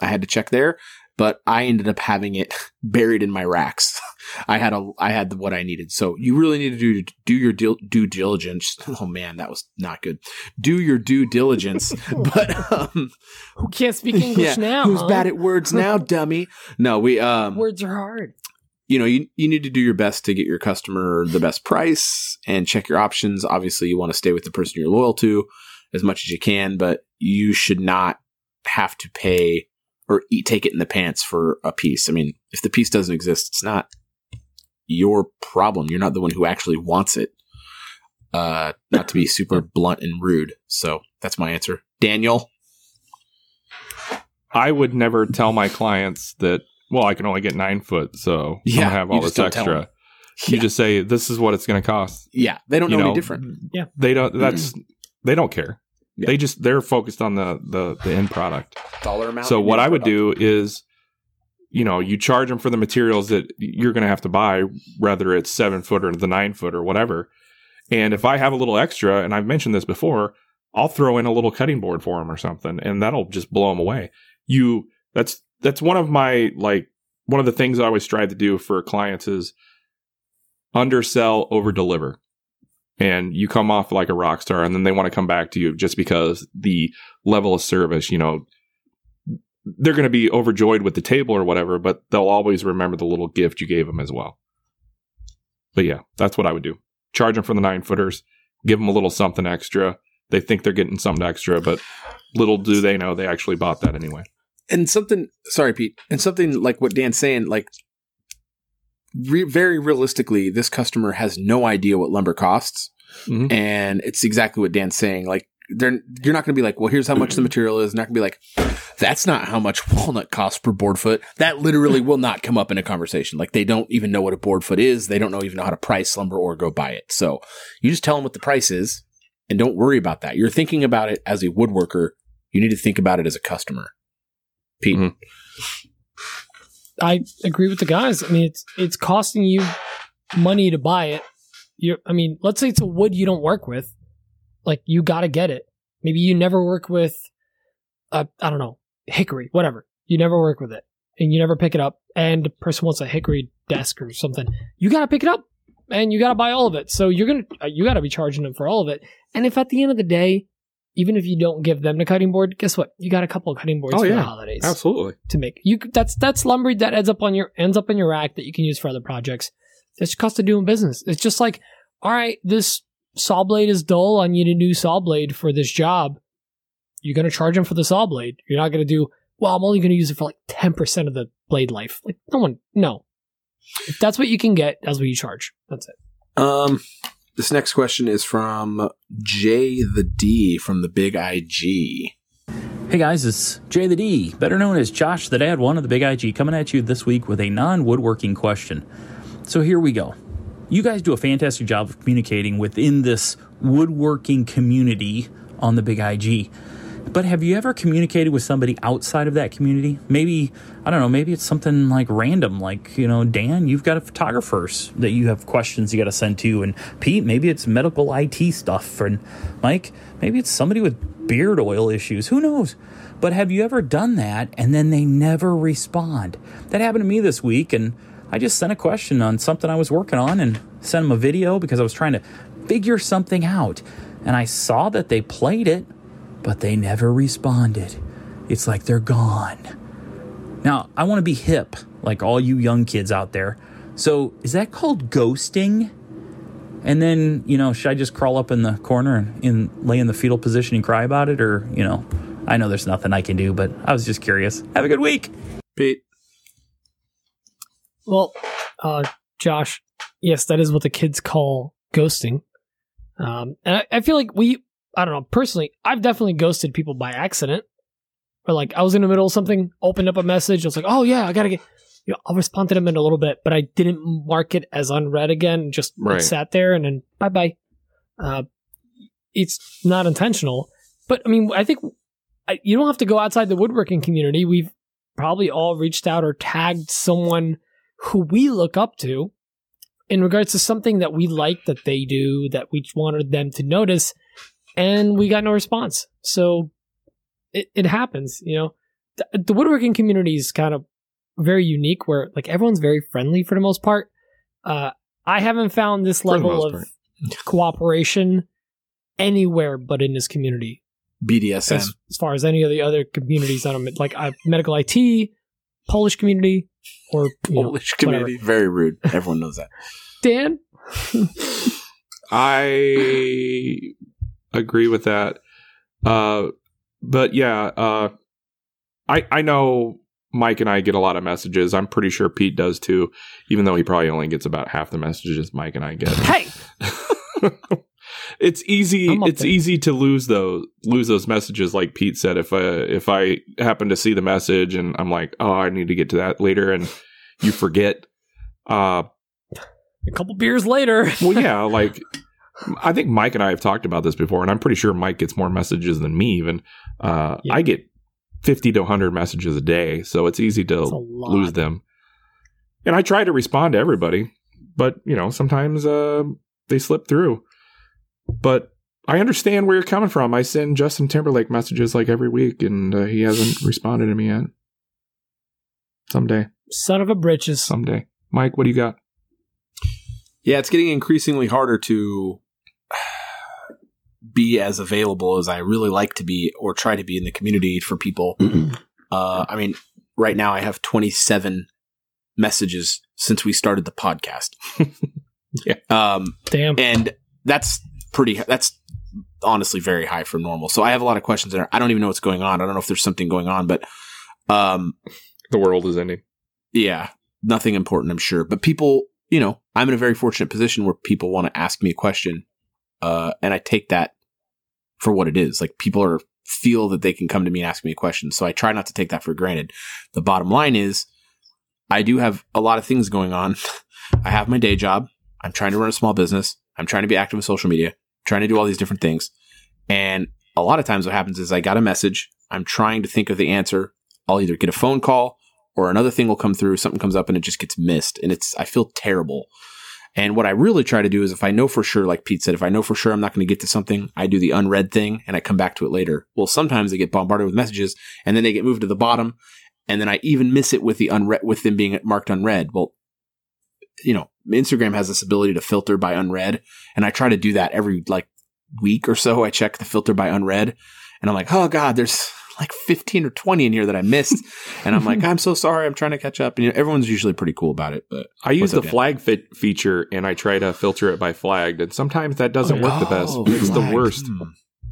I had to check there, but I ended up having it buried in my racks. I had a, I had what I needed. So you really need to do, do your dil- due diligence. Oh man, that was not good. Do your due diligence. but, um, Who can't speak English now? who's huh? bad at words now, dummy? No, we, um, Words are hard. you know, you, you need to do your best to get your customer the best price and check your options. Obviously, you want to stay with the person you're loyal to as much as you can, but you should not have to pay or eat, take it in the pants for a piece. I mean, if the piece doesn't exist, it's not your problem. You're not the one who actually wants it. Uh, not to be super blunt and rude. So that's my answer. Daniel. I would never tell my clients that. Well, I can only get nine foot, so Yeah, I don't have all this extra. You Yeah. just say this is what it's going to cost. Yeah, they don't know, You any different. Yeah. They don't. That's they don't care. Yeah. They just they're focused on the the the end product. Dollar amount. So what I would do is, you know, you charge them for the materials that you're going to have to buy, whether it's seven foot or the nine foot or whatever. And if I have a little extra, and I've mentioned this before, I'll throw in a little cutting board for them or something, and that'll just blow them away. You that's that's one of my like one of the things I always strive to do for clients is undersell, over deliver. And you come off like a rock star, and then they want to come back to you just because the level of service, you know, they're going to be overjoyed with the table or whatever, but they'll always remember the little gift you gave them as well. But yeah, that's what I would do. Charge them for the nine footers, give them a little something extra. They think they're getting something extra, but little do they know they actually bought that anyway. and something sorry pete and something like what dan's saying like re- very realistically this customer has no idea what lumber costs. Mhm. and it's exactly what dan's saying. Like they're you're not going to be like well here's how much the material is. And not going to be like that's not how much walnut costs per board foot. That literally will not come up in a conversation. Like they don't even know what a board foot is. They don't know even know how to price lumber or go buy it. So you just tell them what the price is and don't worry about that. You're thinking about it as a woodworker. You need to think about it as a customer. Pete. Mhm. I agree with the guys. I mean, it's it's costing you money to buy it. You, I mean, let's say it's a wood you don't work with, like you got to get it. Maybe you never work with, uh, I don't know, hickory, whatever. You never work with it, and you never pick it up. And the person wants a hickory desk or something. You got to pick it up, and you got to buy all of it. So you're gonna, uh, you got to be charging them for all of it. And if at the end of the day, even if you don't give them the cutting board, guess what? You got a couple of cutting boards Oh, for yeah. the holidays Absolutely. to make. You that's that's lumber that ends up on your ends up in your rack that you can use for other projects. It's cost of doing business. It's just like, all right, this saw blade is dull. I need a new saw blade for this job. You're gonna charge them for the saw blade. You're not gonna do. Well, I'm only gonna use it for like ten percent of the blade life. Like no one, no. If that's what you can get, that's what you charge. That's it. Um, this next question is from Jay the D from the Big IG. Hey guys, it's Jay the D, better known as Josh the Dad One of the Big IG, coming at you this week with a non woodworking question. So here we go. You guys do a fantastic job of communicating within this woodworking community on the Big IG. But have you ever communicated with somebody outside of that community? Maybe, I don't know, maybe it's something like random, like, you know, Dan, you've got a photographers that you have questions you got to send to. And Pete, maybe it's medical IT stuff. And Mike, maybe it's somebody with beard oil issues. Who knows? But have you ever done that and then they never respond? That happened to me this week. And I just sent a question on something I was working on and sent them a video because I was trying to figure something out. And I saw that they played it but they never responded. It's like they're gone. Now, I want to be hip, like all you young kids out there. So, is that called ghosting? And then, you know, should I just crawl up in the corner and in, lay in the fetal position and cry about it? Or, you know, I know there's nothing I can do, but I was just curious. Have a good week. Pete. Well, uh, Josh, yes, that is what the kids call ghosting. Um, and I, I feel like we, I don't know, personally, I've definitely ghosted people by accident. Or like I was in the middle of something, opened up a message, I was like, oh yeah, I gotta get, you know, I'll respond to them in a little bit, but I didn't mark it as unread again, just Right. sat there and then bye bye. Uh, it's not intentional, but I mean, I think I, you don't have to go outside the woodworking community. We've probably all reached out or tagged someone who we look up to in regards to something that we like that they do that we wanted them to notice, and we got no response. So it, it happens, you know. The, the woodworking community is kind of very unique, where like everyone's very friendly for the most part. Uh, I haven't found this the level of part. cooperation anywhere but in this community BDSM. as, as far as any of the other communities on a, like uh, medical IT, Polish community, or you know, Polish whatever. community. Very rude. Everyone knows that. Dan, I agree with that. Uh, but yeah, uh, I I know Mike and I get a lot of messages. I'm pretty sure Pete does too, even though he probably only gets about half the messages Mike and I get. hey, it's easy. It's there. easy to lose those lose those messages, like Pete said. If uh, if I happen to see the message and I'm like, oh, I need to get to that later, and you forget. Uh, a couple beers later, well, yeah, like I think Mike and I have talked about this before, and I'm pretty sure Mike gets more messages than me. Even uh, Yeah. I get fifty to hundred messages a day, so it's easy to lose them. And I try to respond to everybody, but you know sometimes uh, they slip through. But I understand where you're coming from. I send Justin Timberlake messages like every week, and uh, he hasn't responded to me yet. Someday, son of a britches. someday, Mike, what do you got? Yeah, it's getting increasingly harder to be as available as I really like to be or try to be in the community for people. uh, I mean, right now I have 27 messages since we started the podcast. Yeah. Um, Damn. and that's pretty, that's honestly very high for normal. So I have a lot of questions there. I don't even know what's going on. I don't know if there's something going on, but, um, The world is ending. yeah, nothing important, I'm sure. But people, you know, I'm in a very fortunate position where people want to ask me a question, uh, and I take that for what it is. Like people are feel that they can come to me and ask me a question, so I try not to take that for granted. The bottom line is, I do have a lot of things going on. I have my day job. I'm trying to run a small business. I'm trying to be active in social media. trying to do all these different things, and a lot of times what happens is I got a message. I'm trying to think of the answer. I'll either get a phone call or another thing will come through, something comes up and it just gets missed. And it's, I feel terrible. And what I really try to do is if I know for sure, like Pete said, if I know for sure I'm not going to get to something, I do the unread thing and I come back to it later. Well, sometimes they get bombarded with messages and then they get moved to the bottom and then I even miss it with the unread, with them being marked unread. Well, you know, Instagram has this ability to filter by unread and I try to do that every like week or so. I check the filter by unread and I'm like, oh God, there's like 15 or 20 in here that I missed. And I'm like, I'm so sorry. I'm trying to catch up. And you know, everyone's usually pretty cool about it. But I use the flag fit feature and I try to filter it by flagged, and sometimes that doesn't work the best. Oh, it's the worst. Hmm.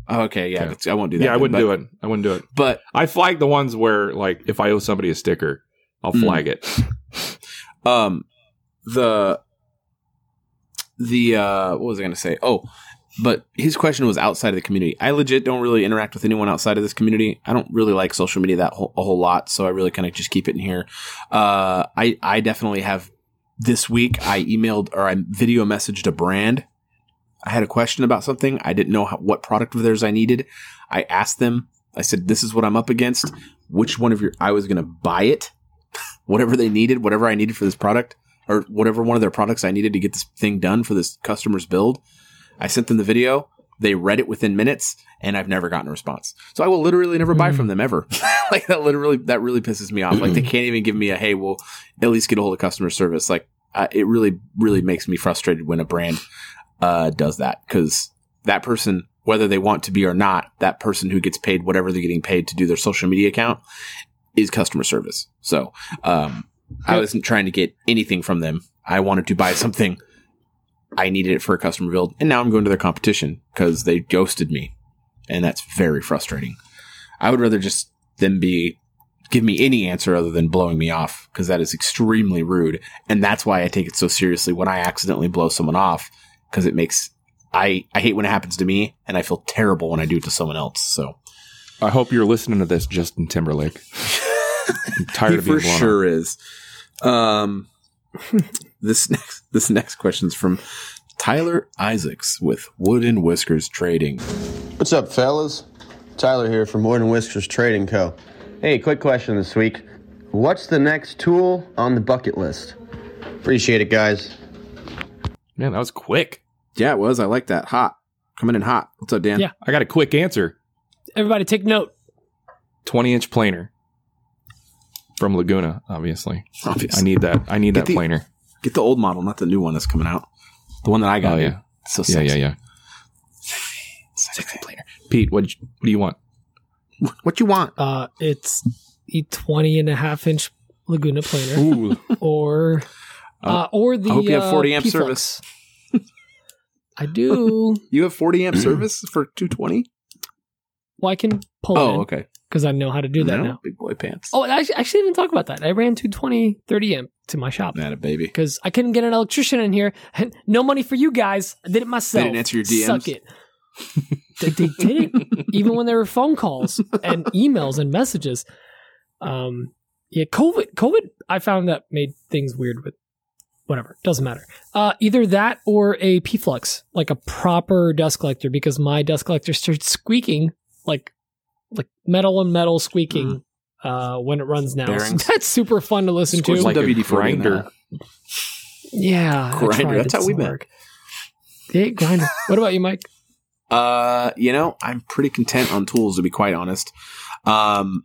Oh, okay. Yeah. I won't do that. Yeah, I wouldn't but, do it. I wouldn't do it. But I flag the ones where, like, if I owe somebody a sticker, I'll Mm. flag it. um, the, the, uh, what was I going to say? Oh, but his question was outside of the community. I legit don't really interact with anyone outside of this community. I don't really like social media that whole, a whole lot, so I really kind of just keep it in here. Uh, I I definitely have this week. I emailed or I video messaged a brand. I had a question about something. I didn't know how, what product of theirs I needed. I asked them. I said, "This is what I'm up against. Which one of your? I was going to buy it, whatever they needed, whatever I needed for this product, or whatever one of their products I needed to get this thing done for this customer's build." I sent them the video. They read it within minutes, and I've never gotten a response. So I will literally never buy Mm. from them ever. like that, literally, that really pisses me off. Like they can't even give me a hey, we'll at least get a hold of customer service. Like uh, it really, really makes me frustrated when a brand uh, does that because that person, whether they want to be or not, that person who gets paid whatever they're getting paid to do their social media account is customer service. So um, I wasn't trying to get anything from them. I wanted to buy something. I needed it for a customer build, and now I'm going to their competition because they ghosted me, and that's very frustrating. I would rather just them be give me any answer other than blowing me off because that is extremely rude, and that's why I take it so seriously when I accidentally blow someone off because it makes I I hate when it happens to me, and I feel terrible when I do it to someone else. So I hope you're listening to this, Justin Timberlake. I'm tired of being for sure is. Um, this next this next question's from Tyler Isaacs with Wood and Whiskers Trading. What's up, fellas? Tyler here from Wood and Whiskers Trading Co. Hey, quick question this week. What's the next tool on the bucket list? Appreciate it, guys. Man, that was quick. Yeah, it was. I like that. Hot. Coming in hot. What's up, Dan? Yeah. I got a quick answer. Everybody take note. 20 inch planer from Laguna, obviously. Obvious. I need that. I need Get that the- planer. Get the old model, not the new one that's coming out. The one that I got. Oh, yeah. It's so Yeah, sexy. yeah, yeah. Sexy planer. Pete, what what do you want? What you want? Uh, it's a 20 and a half inch Laguna planer Ooh, or uh, or the I hope you have uh, 40 amp P-Flux. service. I do. You have 40 amp service for 220? Well, I can pull it. Oh, in okay. Because I know how to do that No, now. Big boy pants. Oh, I actually, actually didn't talk about that. I ran 220 30 amp to my shop Not a baby. because I couldn't get an electrician in here. No money for you guys. I did it myself. didn't answer your DMs? Suck it. they, they didn't, even when there were phone calls and emails and messages. Um, yeah, COVID, COVID, I found that made things weird with whatever. Doesn't matter. Uh, either that or a P Flux, like a proper dust collector, because my dust collector starts squeaking like like metal and metal squeaking uh, when it runs now. So that's super fun to listen Squirt to. like WD-40 grinder. that. Yeah, Grinder, that's how we doesn't met. work. Yeah, grinder. What about you, Mike? Uh, you know, I'm pretty content on tools to be quite honest. Um,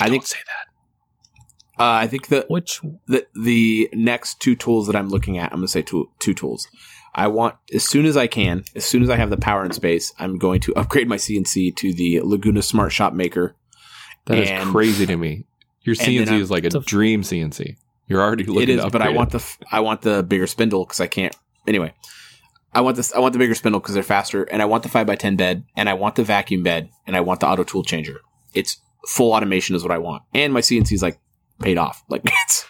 I think say that. uh, I think that Which the the next two tools that I'm looking at, I'm going to say two two tools. I want as soon as I can, as soon as I have the power and space, I'm going to upgrade my CNC to the Laguna Smart Shop Maker. That is And- crazy to me. Your CNC is like a a- dream CNC. You're already looking. it is, to but I want the f- I want the bigger spindle because I can't. Anyway, I want this. I want the bigger spindle because they're faster, and I want the five x ten bed, and I want the vacuum bed, and I want the auto tool changer. It's full automation is what I want, and my CNC is like paid off. Like it's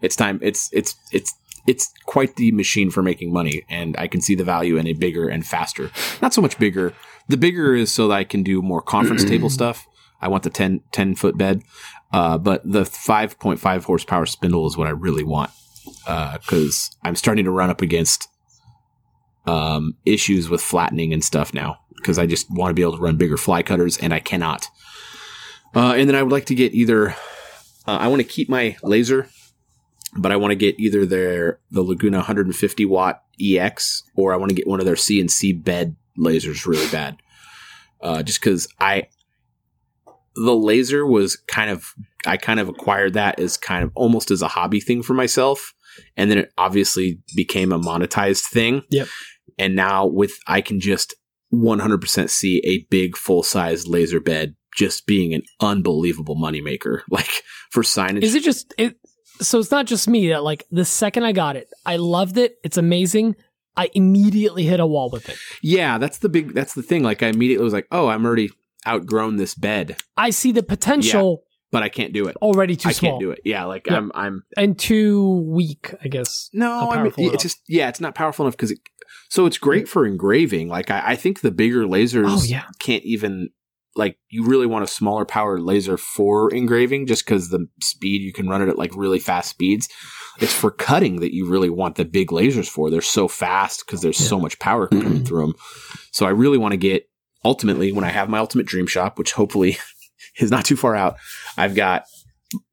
it's time. It's it's it's it's quite the machine for making money, and I can see the value in a bigger and faster. Not so much bigger. The bigger is so that I can do more conference table stuff. I want the 10, 10 foot bed, uh, but the five point five horsepower spindle is what I really want because I'm starting to run up against um, issues with flattening and stuff now because I just want to be able to run bigger fly cutters and I cannot. Uh, and then I would like to get either uh, I want to keep my laser, but I want to get either their the Laguna 150 watt EX or I want to get one of their CNC bed lasers really bad. Uh, just because I the laser was kind of I kind of acquired that as kind of almost as a hobby thing for myself and then it obviously became a monetized thing. Yep. And now with I can just 100% see a big full size laser bed just being an unbelievable moneymaker. Like for signage. is it? Just it? So it's not just me that like the second I got it, I loved it. It's amazing. I immediately hit a wall with it. yeah, that's the big that's the thing. Like I immediately was like, "Oh, I'm already outgrown this bed, I see the potential but I can't do it. already too small. I small can't do it." Yeah, like Yeah. I'm I'm and too weak. I guess. No, I mean, enough. it's just yeah, it's not powerful enough because it. So it's great mm. for engraving. Like I, I think the bigger lasers Oh, yeah. can't even like you really want a smaller power laser for engraving just because the speed you can run it at like really fast speeds. It's for cutting that you really want the big lasers for. They're so fast because there's so much power coming mm-hmm. through them. So I really want to get ultimately when I have my ultimate dream shop, which hopefully is not too far out. I've got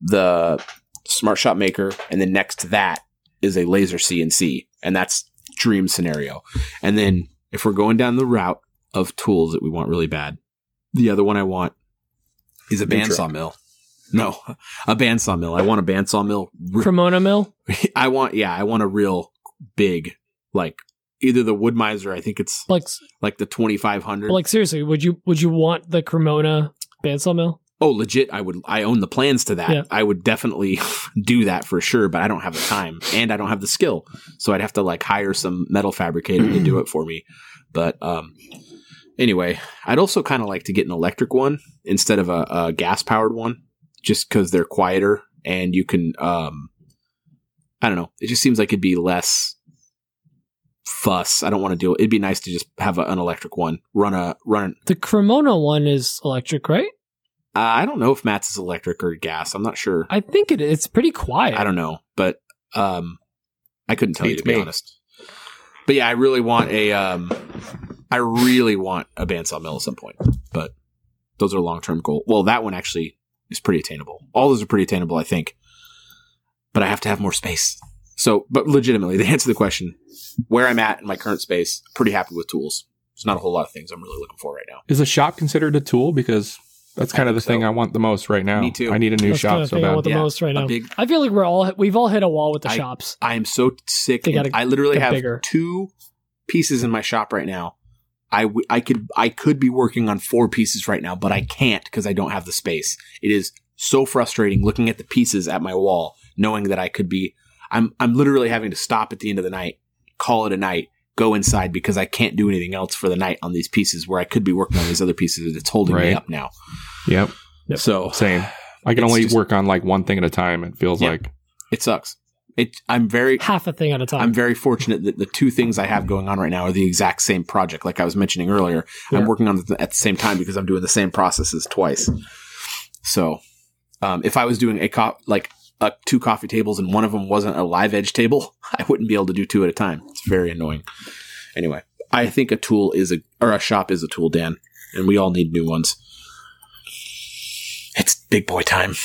the smart shop maker, and then next to that is a laser CNC, and that's dream scenario. And then if we're going down the route of tools that we want really bad, the other one I want is a bandsaw mill. No, a bandsaw mill. I want a bandsaw mill. Cremona mill. I want, yeah, I want a real big, like either the Wood-Mizer. I think it's Like, like the twenty five hundred. like seriously, would you would you want the Cremona bandsaw mill? Oh, legit! I would. I own the plans to that. Yeah. I would definitely do that for sure, but I don't have the time and I don't have the skill, so I'd have to like hire some metal fabricator to do it for me. But um, anyway, I'd also kind of like to get an electric one instead of a, a gas powered one, just because they're quieter and you can. Um, I don't know. It just seems like it'd be less fuss. I don't want to do it. It'd be nice to just have a, an electric one run a run. The Cremona one is electric, right? Uh, I don't know if Matt's is electric or gas. I'm not sure. I think it. It's pretty quiet. I don't know, but um, I couldn't tell you Beats to be honest. But yeah, I really want a um, I really want a bandsaw mill at some point. But those are long term goal. Well, that one actually is pretty attainable. All those are pretty attainable, I think. But I have to have more space. So, but legitimately, to answer the question, where I'm at in my current space, pretty happy with tools. There's not a whole lot of things I'm really looking for right now. Is a shop considered a tool? Because that's kind of the think thing. I want the most right now. Me too. I need a new That's shop kind of so thing I want the Yeah, most right now. big- I feel like we're all we've all hit a wall with the I- shops. I am so sick. Gotta I literally have bigger. two pieces in my shop right now. I, w- I could I could be working on four pieces right now, but I can't because I don't have the space. It is so frustrating looking at the pieces at my wall, knowing that I could be. I'm I'm literally having to stop at the end of the night, call it a night, go inside because I can't do anything else for the night on these pieces where I could be working on these other pieces. It's holding me up now. Yep. So Same. I can only just- work on like one thing at a time. It feels Yeah. like. it sucks. It I'm very Half a thing at a time. I'm very fortunate that the two things I have going on right now are the exact same project. Like I was mentioning earlier, Yeah. I'm working on it at the same time because I'm doing the same processes twice. So, um, if I was doing a co- like uh, two coffee tables and one of them wasn't a live edge table, I wouldn't be able to do two at a time. It's very annoying. Anyway, I think a tool is a or a shop is a tool, Dan, and we all need new ones. It's big boy time.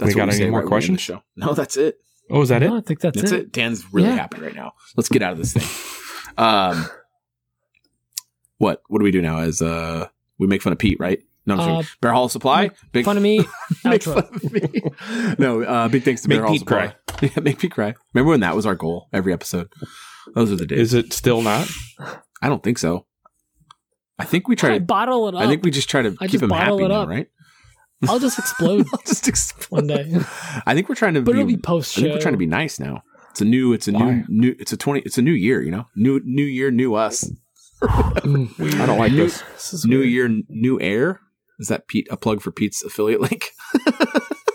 We got any say more right when the questions? Show. No, that's it. Oh, is that No, it? I think that's, That's it. it. Dan's really Yeah. happy right now. Let's get out of this thing. Um, what what do we do now? As uh, we make fun of Pete, right? No, I'm Uh, sorry. Bear Hollow Supply. make Big Fun of me. make fun of me. no, uh, big thanks to Make Bear Hollow Pete Supply. Yeah, make Pete cry. Remember when that was our goal every episode? Those are the days. Is it still not? I don't think so. I think we try I to. bottle it up. I think we just try to I keep just him happy it now, right? I'll just explode I'll just explode. one day. I think we're trying to But be. it'll be post I think we're trying to be nice now. It's a new. It's a Why? new. New. It's a twenty. It's a new year. You know, new new year, new us. I don't like New- this. This New weird. year, new air. Is that Pete a plug for Pete's affiliate link?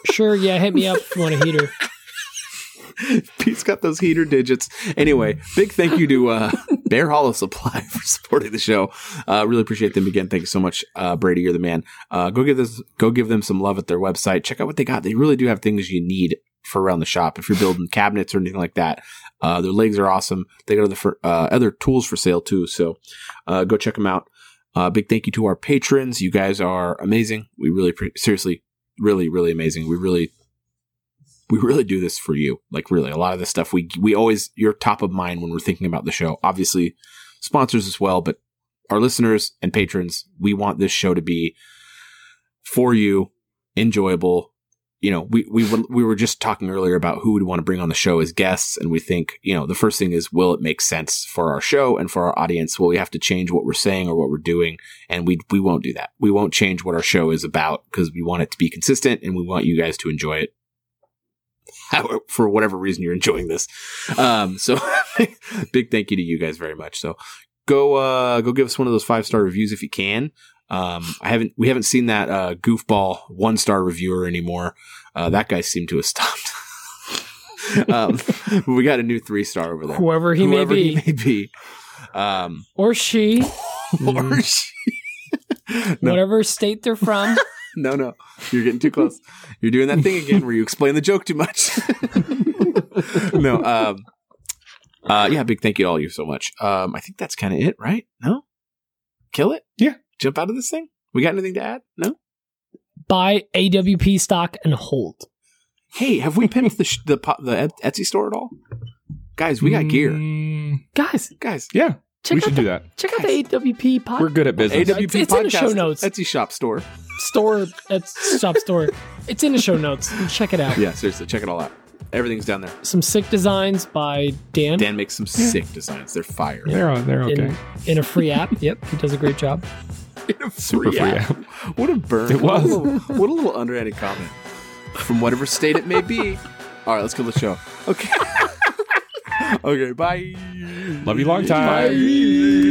Sure, yeah, hit me up if you want a heater. Pete's got those heater digits. Anyway, big thank you to uh, Bear Hollow Supply for supporting the show. Uh, really appreciate them again. Thank you so much, uh, Brady. You're the man. Uh, go give this, go give them some love at their website. Check out what they got. They really do have things you need for around the shop. If you're building cabinets or anything like that, uh, their legs are awesome. They got other uh, other tools for sale too. So uh, go check them out. Uh, big thank you to our patrons. You guys are amazing. We really, pre- seriously, really, really amazing. We really we really do this for you. Like really, a lot of this stuff we we always you're top of mind when we're thinking about the show. Obviously, sponsors as well, but our listeners and patrons, we want this show to be for you, enjoyable. You know, we we we were just talking earlier about who we want to bring on the show as guests, and we think you know the first thing is will it make sense for our show and for our audience? Will we have to change what we're saying or what we're doing? And we we won't do that. We won't change what our show is about because we want it to be consistent and we want you guys to enjoy it how- for whatever reason you're enjoying this. Um, so big thank you to you guys very much. So go, uh, go give us one of those five star reviews if you can. Um, I haven't, we haven't seen that, uh, goofball one star reviewer anymore. Uh, that guy seemed to have stopped. um, we got a new three star over there. Whoever he Whoever may he be. may be. Um, Or she, or she. no, whatever state they're from. no, no. You're getting too close. You're doing that thing again where you explain the joke too much. no, um, uh, yeah, big thank you to all you so much. Um, I think that's kind of it, right? No? Kill it? Yeah. Jump out of this thing? We got anything to add? No? Buy AWP stock and hold. Hey, have we pimped the, sh- the, po- the Etsy store at all? Guys, we got gear. Mm, Guys, Guys, yeah, check we out should the, do that. Check out the AWP pod We're good at business. AWP It's- it's podcast in the show notes. Etsy shop store. store. It's shop store. It's in the show notes. Check it out. Yeah, seriously, check it all out. Everything's down there. Some sick designs by Dan, Dan makes some sick designs. They're fire. They're they're okay. in, in a free app. Yep, he does a great job. In Super free app. What a burn. It What a was. little, what a little underhanded comment. From whatever state it may be. All right, let's kill the show. Okay. okay, bye. Love you long time. Nobody